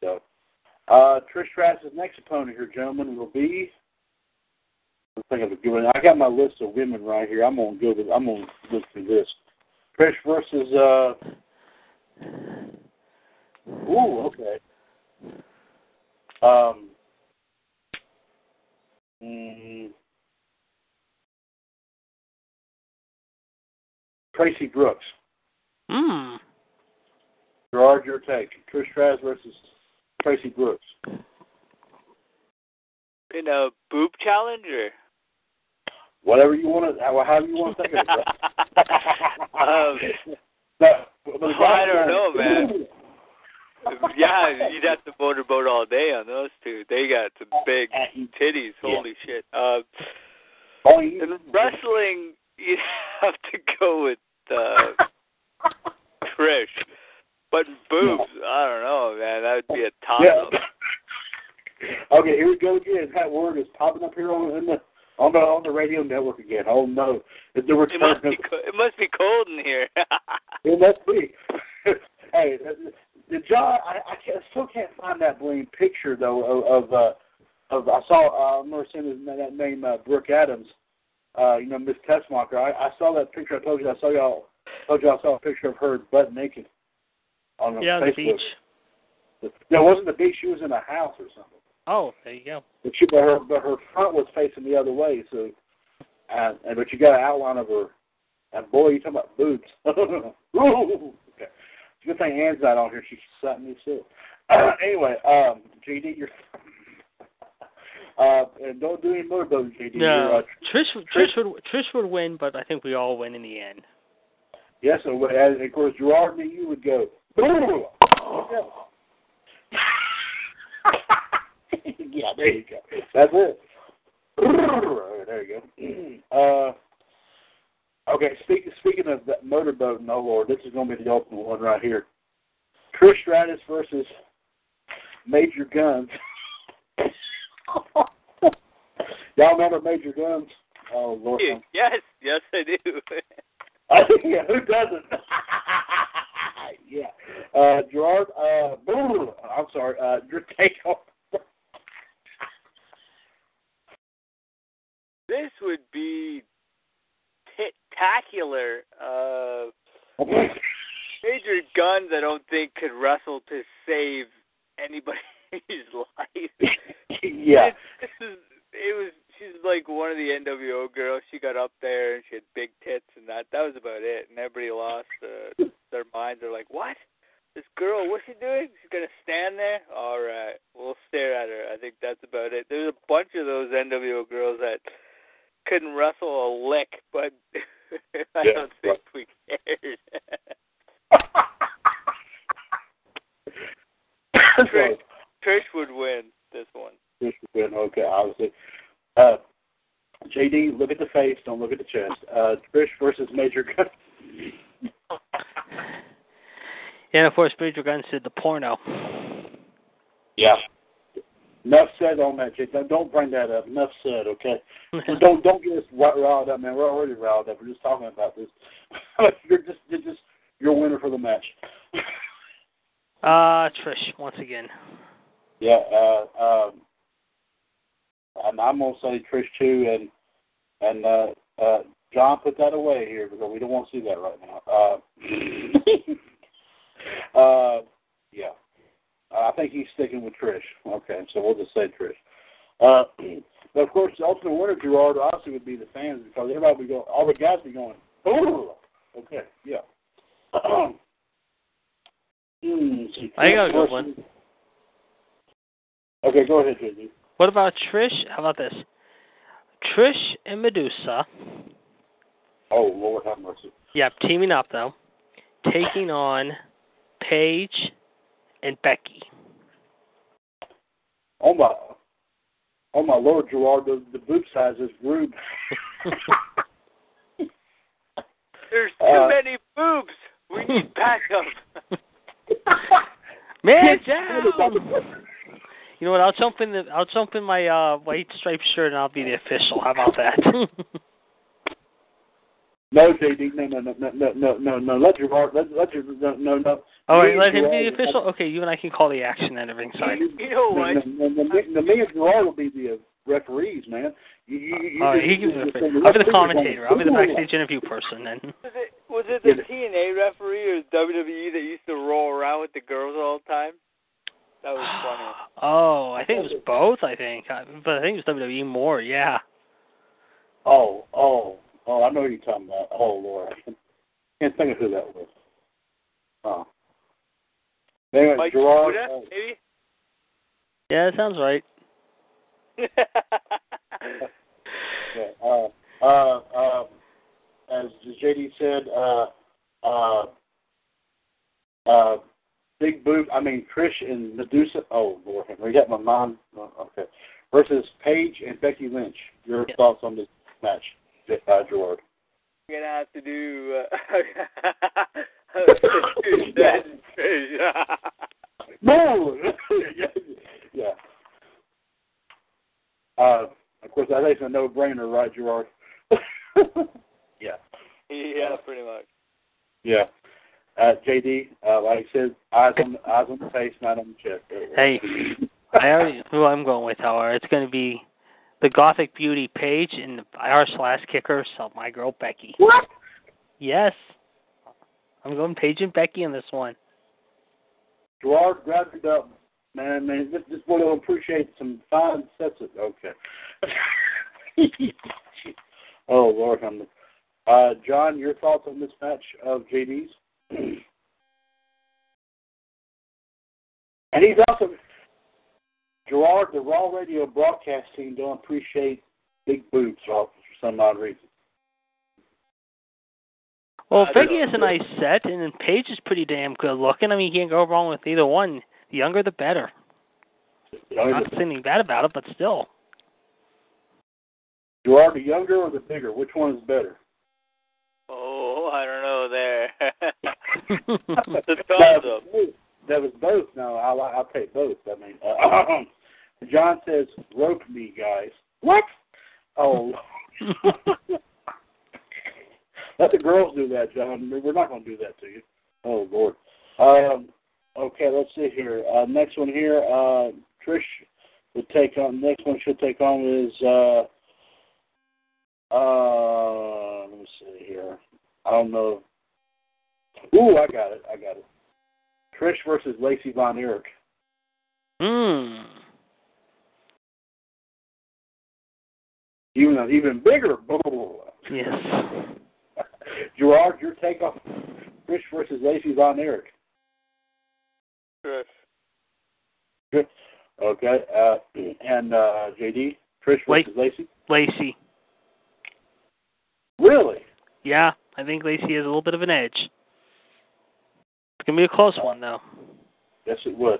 [SPEAKER 1] So, uh, Trish Stratus' next opponent here, gentlemen, will be. I'm thinking of a good one. I got my list of women right here. I'm gonna go with. I'm gonna look through this. Trish versus. uh Ooh, okay. Um. Mm, Traci Brooks.
[SPEAKER 3] Hmm.
[SPEAKER 1] Gerard, your take. Trish Stratus versus Traci Brooks.
[SPEAKER 2] In a boob challenge or?
[SPEAKER 1] Whatever you want to, however you want to think of it.
[SPEAKER 2] um,
[SPEAKER 1] But
[SPEAKER 2] I don't know, man. yeah, you'd have to motorboat all day on those two. They got some big titties.
[SPEAKER 1] Yeah.
[SPEAKER 2] Holy shit. Uh,
[SPEAKER 1] Oh,
[SPEAKER 2] wrestling, you have to go with uh, Trish. But boobs, I don't know, man. That would be a toss
[SPEAKER 1] Yeah. Okay, here we go again. That word is popping up here on in the on the on the radio network again. Oh no, the the
[SPEAKER 2] It
[SPEAKER 1] return.
[SPEAKER 2] must be co- it must be cold in here.
[SPEAKER 1] It must be. hey, the- the John, I, I can't, still can't find that bling picture though of of, uh, of I saw uh, I remember seeing his, that name uh, Brooke Adams. Uh, you know Miss Tessmacher. I, I saw that picture. I told you I saw y'all. Told you I saw a picture of her butt naked on
[SPEAKER 3] yeah,
[SPEAKER 1] Facebook.
[SPEAKER 3] the beach.
[SPEAKER 1] No, it wasn't the beach. She was in a house or something.
[SPEAKER 3] Oh, there you go.
[SPEAKER 1] But she, but her, but her front was facing the other way. So, and, and but you got an outline of her. And boy, you talking about boobs. Ooh, okay. It's a good thing Ann's not on here. She's slapped me sick. Uh, anyway, um, JD, you're. Uh, and don't do any motorboats, JD. You're,
[SPEAKER 3] No,
[SPEAKER 1] uh,
[SPEAKER 3] Trish, Trish would Trish would win, but I think we all win in the end.
[SPEAKER 1] yes, and and of course Gerard and you would go. yeah, there you go. That's it. there you go. Uh, okay, speaking speaking of that motorboat, no Lord, this is going to be the ultimate one right here. Trish Stratus versus Major Gunns. Y'all remember Major Gunns? Oh Lord.
[SPEAKER 2] yes, yes, I do.
[SPEAKER 1] yeah, who doesn't? yeah. Uh, Gerard, uh, I'm sorry, uh, your take
[SPEAKER 2] this would be spectacular. Uh, Major Gunns, I don't think could wrestle to save anybody's life.
[SPEAKER 1] yeah.
[SPEAKER 2] It, this is, it was. She's like one of the NWO girls. She got up there and she had big tits, and that that was about it. And everybody lost uh, their minds. They're like, "What? This girl? What's she doing? She's gonna stand there? All right, we'll stare at her." I think that's about it. There's a bunch of those NWO girls that couldn't wrestle a lick, but I
[SPEAKER 1] Yeah,
[SPEAKER 2] don't think we cared. Trish, Trish would win this one.
[SPEAKER 1] Trish would win. Okay, obviously. Uh, JD, look at the face, don't look at the chest. Uh, Trish versus Major Gunn.
[SPEAKER 3] And of course, Major Gunns did the porno.
[SPEAKER 1] Yeah. Enough said on that, Jake. Don't- Don't bring that up. Enough said, okay? So don't don't get us ri- riled up, man. We're already riled up. We're just talking about this. you're just you're just you're a winner for the match.
[SPEAKER 3] Uh, Trish once again.
[SPEAKER 1] Yeah. Uh, um, and I'm gonna say Trish too, and and uh, uh, John, put that away here because we don't want to see that right now. Uh, uh. I think he's sticking with Trish. Okay, so we'll just say Trish. Uh, but of course, the ultimate winner, Gerard, obviously would be the fans because everybody would go, all the guys would be going, oh, okay, yeah. Hmm,
[SPEAKER 3] I got a good one.
[SPEAKER 1] Okay, go ahead, JD.
[SPEAKER 3] What about Trish? How about this? Trish and Medusa.
[SPEAKER 1] Oh, Lord have mercy.
[SPEAKER 3] Yep, teaming up though, taking on Paige and Becky.
[SPEAKER 1] Oh my, oh my Lord, Gerard, the, the boot size is rude.
[SPEAKER 2] There's too
[SPEAKER 1] uh,
[SPEAKER 2] many boobs. We need backup.
[SPEAKER 3] Man down. You know what? I'll jump in the I'll jump in my uh, white striped shirt and I'll be the official. How about that?
[SPEAKER 1] no, JD, no, no, no, no, no, no, no. Let your heart. Let, let your no, no, no.
[SPEAKER 3] All right, let him be the official. Okay, you and I can call the action at the ringside.
[SPEAKER 2] You know
[SPEAKER 1] No,
[SPEAKER 2] what?
[SPEAKER 1] no, me and Gerard will be the uh, referees, man. You, you, you,
[SPEAKER 3] All right,
[SPEAKER 1] you-
[SPEAKER 3] he can
[SPEAKER 1] you-
[SPEAKER 3] the official. I'll be the commentator. I'll be the backstage interview person then.
[SPEAKER 2] Was it was it the TNA referee or WWE that used to roll around with the girls all the time? That was funny.
[SPEAKER 3] Oh, I think it was both. I think, Uh, but I think it was WWE more. Yeah.
[SPEAKER 1] Oh, oh, oh! I know who you're talking about. Oh Lord, I can't, can't think of who that was. Oh. Anyway,
[SPEAKER 2] Mike
[SPEAKER 1] Gerard.
[SPEAKER 2] Buddha,
[SPEAKER 1] uh,
[SPEAKER 2] maybe.
[SPEAKER 3] Yeah, that sounds right.
[SPEAKER 1] Yeah, uh, uh, uh, as JD said, uh, uh, Uh, Big Boob. I mean Trish and Medusa. Oh Lord, we got my mom. oh, Okay. Versus Paige and Becky Lynch. Your
[SPEAKER 3] Yes.
[SPEAKER 1] thoughts on this match, uh, Gerard?
[SPEAKER 2] You're gonna have to do.
[SPEAKER 1] Yeah.
[SPEAKER 2] yeah.
[SPEAKER 1] No. yeah. Uh, of course, that is a no-brainer, right, Gerard? yeah.
[SPEAKER 2] yeah, pretty much.
[SPEAKER 1] Yeah. Uh, JD, uh, like I said, eyes on eyes on the face, not on the chest.
[SPEAKER 3] Hey, I already who I'm going with, however, it's going to be the Gothic Beauty Paige in the Irish Lass Kicker, so my girl Becky.
[SPEAKER 1] What?
[SPEAKER 3] Yes, I'm going Paige and Becky in this one.
[SPEAKER 1] Gerard, grab your dub, man. Man, just, this boy will appreciate some fine sets of okay. oh Lord, I'm. Uh, John, your thoughts on this match of JD's? and he's also Gerard. The Raw Radio broadcast team don't appreciate big boobs for some odd reason.
[SPEAKER 3] Well,
[SPEAKER 2] I
[SPEAKER 3] Becky
[SPEAKER 2] don't-
[SPEAKER 3] has a nice set, and then Paige is pretty damn good looking. I mean, you can't go wrong with either one. The younger, the better.
[SPEAKER 1] You know,
[SPEAKER 3] Not saying anything bad about it, but still.
[SPEAKER 1] Gerard, the younger or the bigger? Which one is better?
[SPEAKER 2] Oh, I don't know there. The
[SPEAKER 1] that,
[SPEAKER 2] thumbs
[SPEAKER 1] was
[SPEAKER 2] up.
[SPEAKER 1] both. that was both. No, I'll, I'll take both. I mean, uh, John says, rope me, guys. What? Oh. Let the girls do that, John. We're not going to do that to you. Oh, Lord. Um, okay, let's see here. Uh, next one here, uh, Trish would take on, next one she'll take on is, uh, uh, let me see here. I don't know. Ooh, I got it. I got it. Trish versus Lacey Von Erich.
[SPEAKER 3] Hmm.
[SPEAKER 1] Even an even bigger.
[SPEAKER 3] Yes.
[SPEAKER 1] Gerard, your take on Trish versus Lacey Von Erich.
[SPEAKER 2] Trish.
[SPEAKER 1] Okay. Uh, and uh, JD, Trish
[SPEAKER 3] Wait.
[SPEAKER 1] versus Lacey.
[SPEAKER 3] Lacey.
[SPEAKER 1] Really?
[SPEAKER 3] Yeah, I think Lacey has a little bit of an edge. It's gonna be a close one though.
[SPEAKER 1] Yes, it would.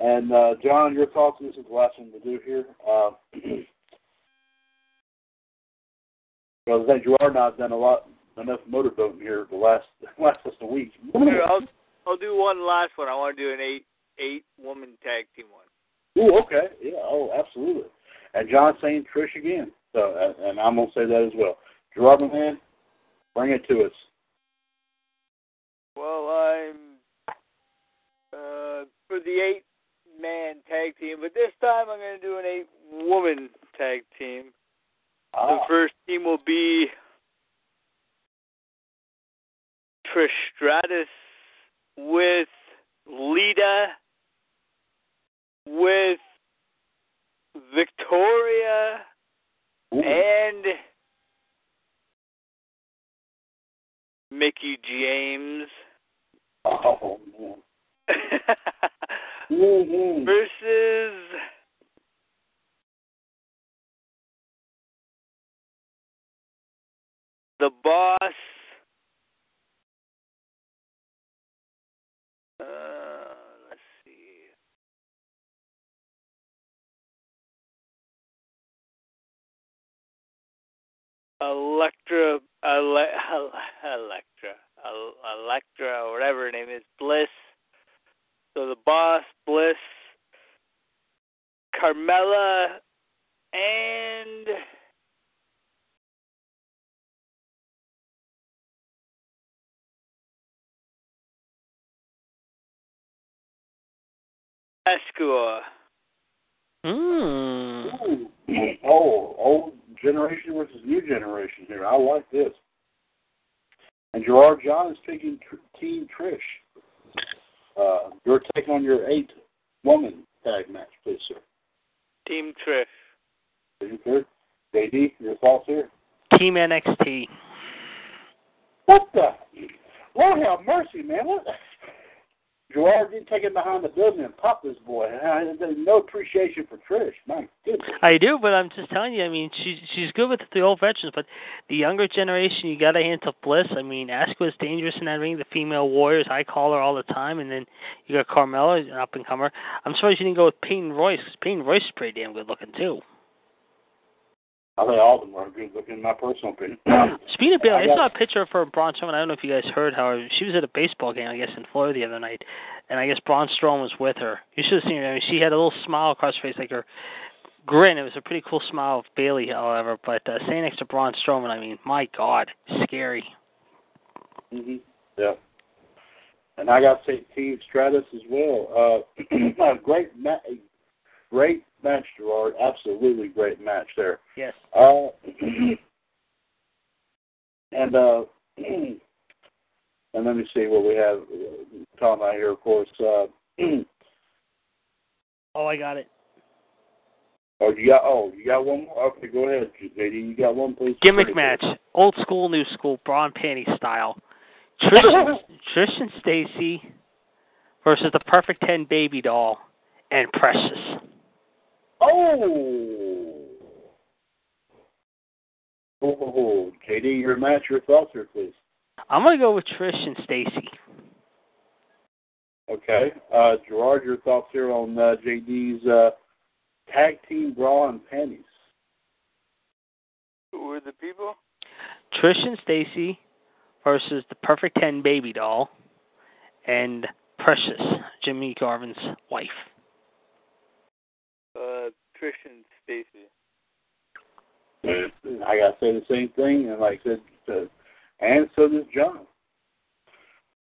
[SPEAKER 1] And uh, John, your thoughts? This is the last one to do here. Uh, because I think Gerard and I have done a lot enough motorboating here the last last just a week.
[SPEAKER 2] Here, I'll I'll do one last one. I want to do an eight eight woman tag team one.
[SPEAKER 1] Ooh, okay. Yeah, oh, absolutely. And John saying Trish again. So, and- I'm going to say that as well. Gerard, man, bring it to us.
[SPEAKER 2] Well, I'm uh, for the eight man tag team, but this time I'm going to do an eight woman tag team. The
[SPEAKER 1] Ah,
[SPEAKER 2] first team will be Trish Stratus with Lita with Victoria
[SPEAKER 1] ooh.
[SPEAKER 2] and Mickie James
[SPEAKER 1] oh, man. Mhm.
[SPEAKER 2] versus the boss. Uh, let's see. Electra, Ele, Electra, Electra, whatever her name is, Bliss. So the boss, Bliss, Carmella, and Asuka.
[SPEAKER 3] Hmm.
[SPEAKER 1] Ooh. Oh, old generation versus new generation here. I like this. And Gerard John is taking tr- Team Trish. Uh, your take on your eight woman tag match, please, sir.
[SPEAKER 2] Team Trish.
[SPEAKER 1] Team Trish. JD, your thoughts here?
[SPEAKER 3] Team NXT.
[SPEAKER 1] What the? Lord have mercy, man. What? Gerard didn't take it behind the building and pop this boy. There's no appreciation for Trish. My goodness.
[SPEAKER 3] I do, but I'm just telling you. I mean, she's she's good with the old veterans, but the younger generation, you got to hand to Bliss. I mean, Asuka's dangerous in that ring. The female warriors, I call her all the time, and then you got Carmella, an up and comer. I'm surprised you didn't go with Peyton Royce because Peyton Royce is pretty damn good looking too.
[SPEAKER 1] I think all of them are good looking, in my personal opinion.
[SPEAKER 3] Speaking of Bayley,
[SPEAKER 1] I
[SPEAKER 3] I, saw a picture of her and Braun Strowman. I don't know if you guys heard how she was at a baseball game, I guess, in Florida the other night, and I guess Braun Strowman was with her. You should have seen her. I mean, she had a little smile across her face, like her grin. It was a pretty cool smile of Bayley, however. But uh, standing next to Braun Strowman, I mean, my God, scary.
[SPEAKER 1] hmm Yeah. And I got to say Team Stratus as well. Uh, a great, ma- great match, Gerard. Absolutely great match there.
[SPEAKER 3] Yes.
[SPEAKER 1] Uh, and uh, and let me see what we have uh, talking about here. Of course, uh,
[SPEAKER 3] Oh, I got it.
[SPEAKER 1] oh you got oh you got one more. Okay, go ahead, JD. You got one, please.
[SPEAKER 3] Gimmick match, old school, new school, bra and panty style. Trish, Trish and Stacy versus the Perfect Ten baby doll and Precious.
[SPEAKER 1] Oh. Oh, JD, your match, your thoughts here, please.
[SPEAKER 3] I'm gonna go with Trish and Stacy.
[SPEAKER 1] Okay. Uh, Gerard, your thoughts here on uh, JD's uh, tag team bra and panties.
[SPEAKER 2] Who were the people?
[SPEAKER 3] Trish and Stacy versus the Perfect Ten baby doll and Precious, Jimmy Garvin's wife.
[SPEAKER 2] Trish and Stacy.
[SPEAKER 1] I gotta say the same thing, and like I said, uh, and so does John.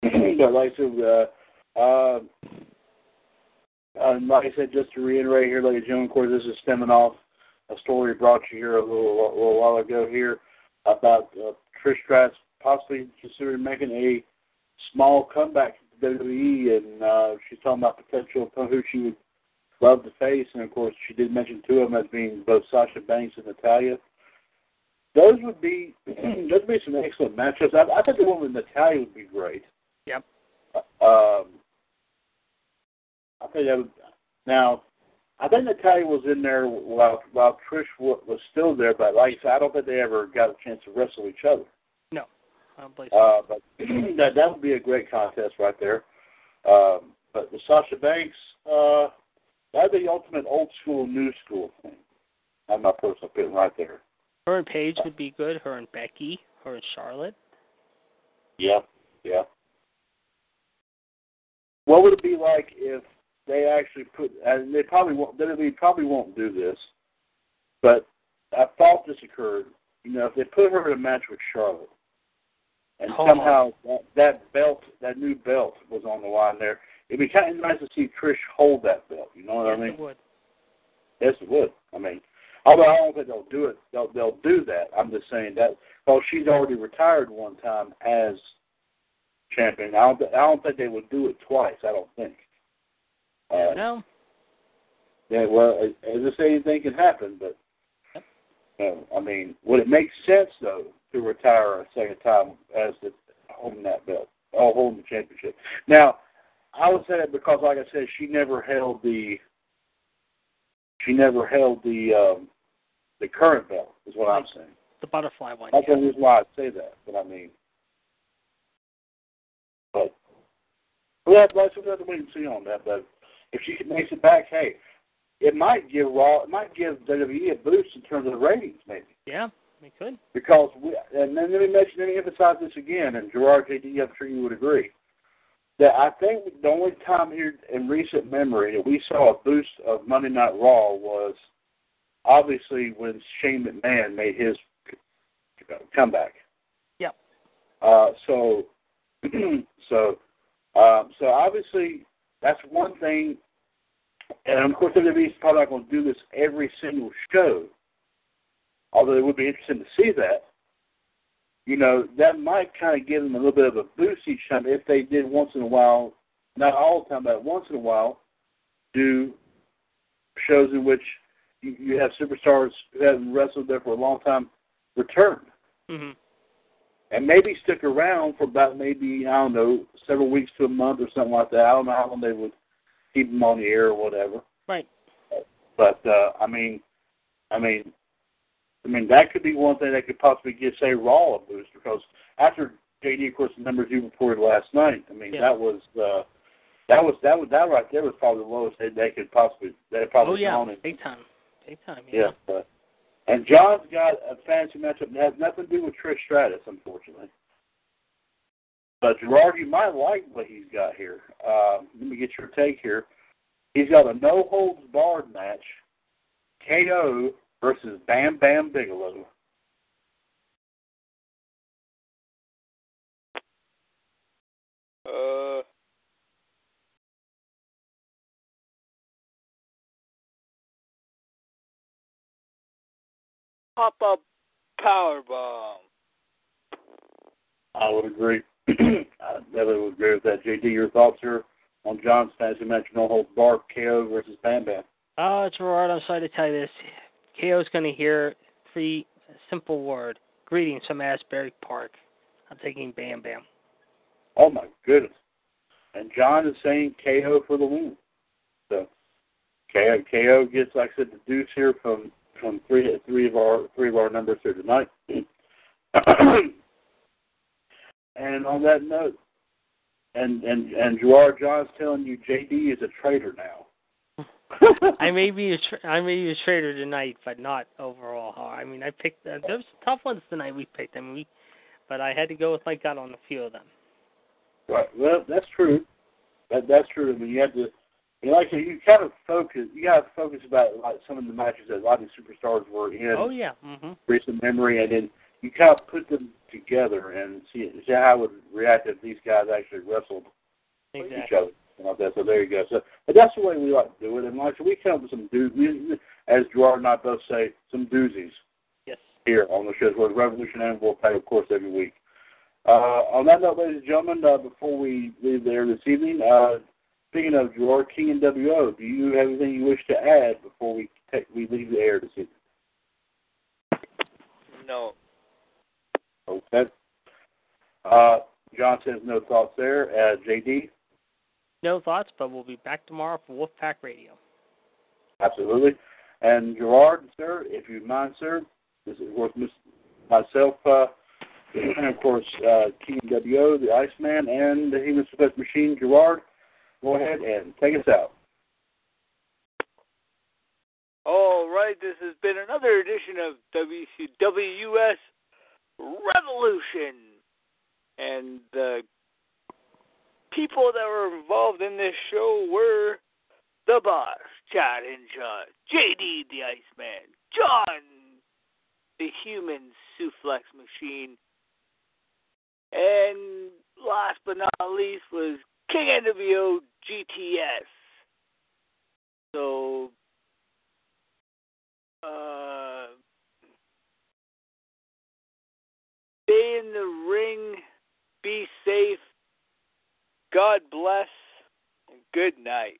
[SPEAKER 1] but like I said, uh, uh, like I said, just to reiterate here, ladies and gentlemen, of course, this is stemming off a story brought you here a little, a little while ago here about uh, Trish Stratus possibly considering making a small comeback to WWE, and uh, she's talking about potential who she would love to face, and of course, she did mention two of them as being both Sasha Banks and Natalya. Those would be those would be some excellent matchups. I, I think the one with Natalya would be great.
[SPEAKER 3] Yep.
[SPEAKER 1] Um, I think that would. Now, I think Natalya was in there while while Trish wa- was still there, but like I said, I don't think they ever got a chance to wrestle each other.
[SPEAKER 3] No, I don't believe so.
[SPEAKER 1] Uh, but that that would be a great contest right there. Um, but the Sasha Banks, uh, that'd the ultimate old school, new school thing. That's my personal opinion right there.
[SPEAKER 3] Her and Paige would be good. Her and Becky. Her and Charlotte.
[SPEAKER 1] Yeah, yeah. What would it be like if they actually put? And they probably won't. They probably won't do this, but I thought this occurred. You know, if they put her in a match with Charlotte, and
[SPEAKER 3] Oh.
[SPEAKER 1] somehow that, that belt, that new belt, was on the line there, it'd be kind of nice to see Trish hold that belt. You know what
[SPEAKER 3] yes,
[SPEAKER 1] I mean?
[SPEAKER 3] it would.
[SPEAKER 1] Yes, it would. I mean, although I don't think they'll do it. They'll they'll do that. I'm just saying that. Well, she's already retired one time as champion. I don't. I don't think they would do it twice. I don't think. Uh,
[SPEAKER 3] No.
[SPEAKER 1] yeah. Well, as I say, anything can happen, but. Uh, I mean, would it make sense though to retire a second time as the holding that belt, or holding the championship? Now, I would say that because, like I said, she never held the she never held the um, the current belt. Is what I'm saying.
[SPEAKER 3] The butterfly one.
[SPEAKER 1] That's
[SPEAKER 3] yeah.
[SPEAKER 1] the reason why I say that. But I mean, but we have let's we have to wait and see on that. But if she makes it back, hey, it might give Raw, it might give WWE a boost in terms of the ratings, maybe.
[SPEAKER 3] Yeah, we could.
[SPEAKER 1] Because we, and then let me mention, let me emphasize this again, and Gerard JD, I'm sure you would agree, that I think the only time here in recent memory that we saw a boost of Monday Night Raw was obviously when Shane McMahon made his comeback.
[SPEAKER 3] Yep.
[SPEAKER 1] Uh, so, so, um, so obviously that's one thing, and of course WWE is probably not going to do this every single show. Although it would be interesting to see that. You know, that might kind of give them a little bit of a boost each time if they did once in a while, not all the time, but once in a while, do shows in which you, you have superstars who haven't wrestled there for a long time return.
[SPEAKER 3] hmm
[SPEAKER 1] and maybe stick around for about maybe I don't know several weeks to a month or something like that. I don't know how long they would keep them on the air or whatever.
[SPEAKER 3] Right.
[SPEAKER 1] But uh, I mean, I mean, I mean that could be one thing that could possibly give say Raw a boost because after JD, of course, the numbers you reported last night. I mean
[SPEAKER 3] Yeah.
[SPEAKER 1] that was uh, that was that was that right there was probably the lowest they, they could possibly they had probably
[SPEAKER 3] Oh yeah,
[SPEAKER 1] in.
[SPEAKER 3] big time, big time.
[SPEAKER 1] Yeah. But, and John's got a fantasy matchup that has nothing to do with Trish Stratus, unfortunately. But Gerard, you might like what he's got here. Uh, let me get your take here. He's got a no holds barred match, KO versus Bam Bam Bigelow.
[SPEAKER 2] Uh, pop up power bomb.
[SPEAKER 1] I would agree. I definitely would agree with that. JD, your thoughts here on John's fantasy match, no holds barred, KO versus Bam Bam?
[SPEAKER 3] Uh, Gerard, I'm sorry to tell you this. KO's going to hear three simple word. Greetings from Asbury Park. I'm taking Bam Bam.
[SPEAKER 1] Oh my goodness. And John is saying KO for the win. So KO, KO gets, like I said, the deuce here from from three three of our three of our numbers here tonight. and on that note, and and and Gerard John's telling you JD is a traitor now.
[SPEAKER 3] I may be a tra- I may be a trader tonight, but not overall. I mean, I picked uh, there was some tough ones tonight. We picked. I mean, we, but I had to go with my gut on a few of them.
[SPEAKER 1] Right. Well, that's true. That that's true. I mean, you have to. You know, like you kind of focus. You got to focus about like some of the matches that a lot of these superstars were in.
[SPEAKER 3] Oh yeah. Mhm.
[SPEAKER 1] recent memory, and then you kind of put them together and see, see how it would react if these guys actually wrestled with each other. And Like that. So there you go. So, but that's the way we like to do it. And like so we come up with some do, as Gerard and I both say, some doozies
[SPEAKER 3] Yes.
[SPEAKER 1] here on the show. Where Revolution and Will Pay, of course, every week. Uh, on that note, ladies and gentlemen, uh, before we leave there this evening, uh, speaking of Gerard King and WO, do you have anything you wish to add before we take, we leave the air this evening?
[SPEAKER 2] No.
[SPEAKER 1] Okay. Uh, John says no thoughts there. Uh, JD,
[SPEAKER 3] No thoughts, but we'll be back tomorrow for Wolfpack Radio.
[SPEAKER 1] absolutely. And Gerard, sir, if you mind, sir, this is of course Miss- myself, uh, and of course uh, King W.O., the Iceman, and the Human Suplex Machine. Gerard, go ahead and take us out.
[SPEAKER 2] All right, this has been another edition of WCWS Revolution. And the people that were involved in this show were the boss, Chad Hinshaw, JD the Iceman, John the Human Suplex Machine, and last but not least was King NWO GTS. So uh, stay in the ring, be safe, God bless, and good night.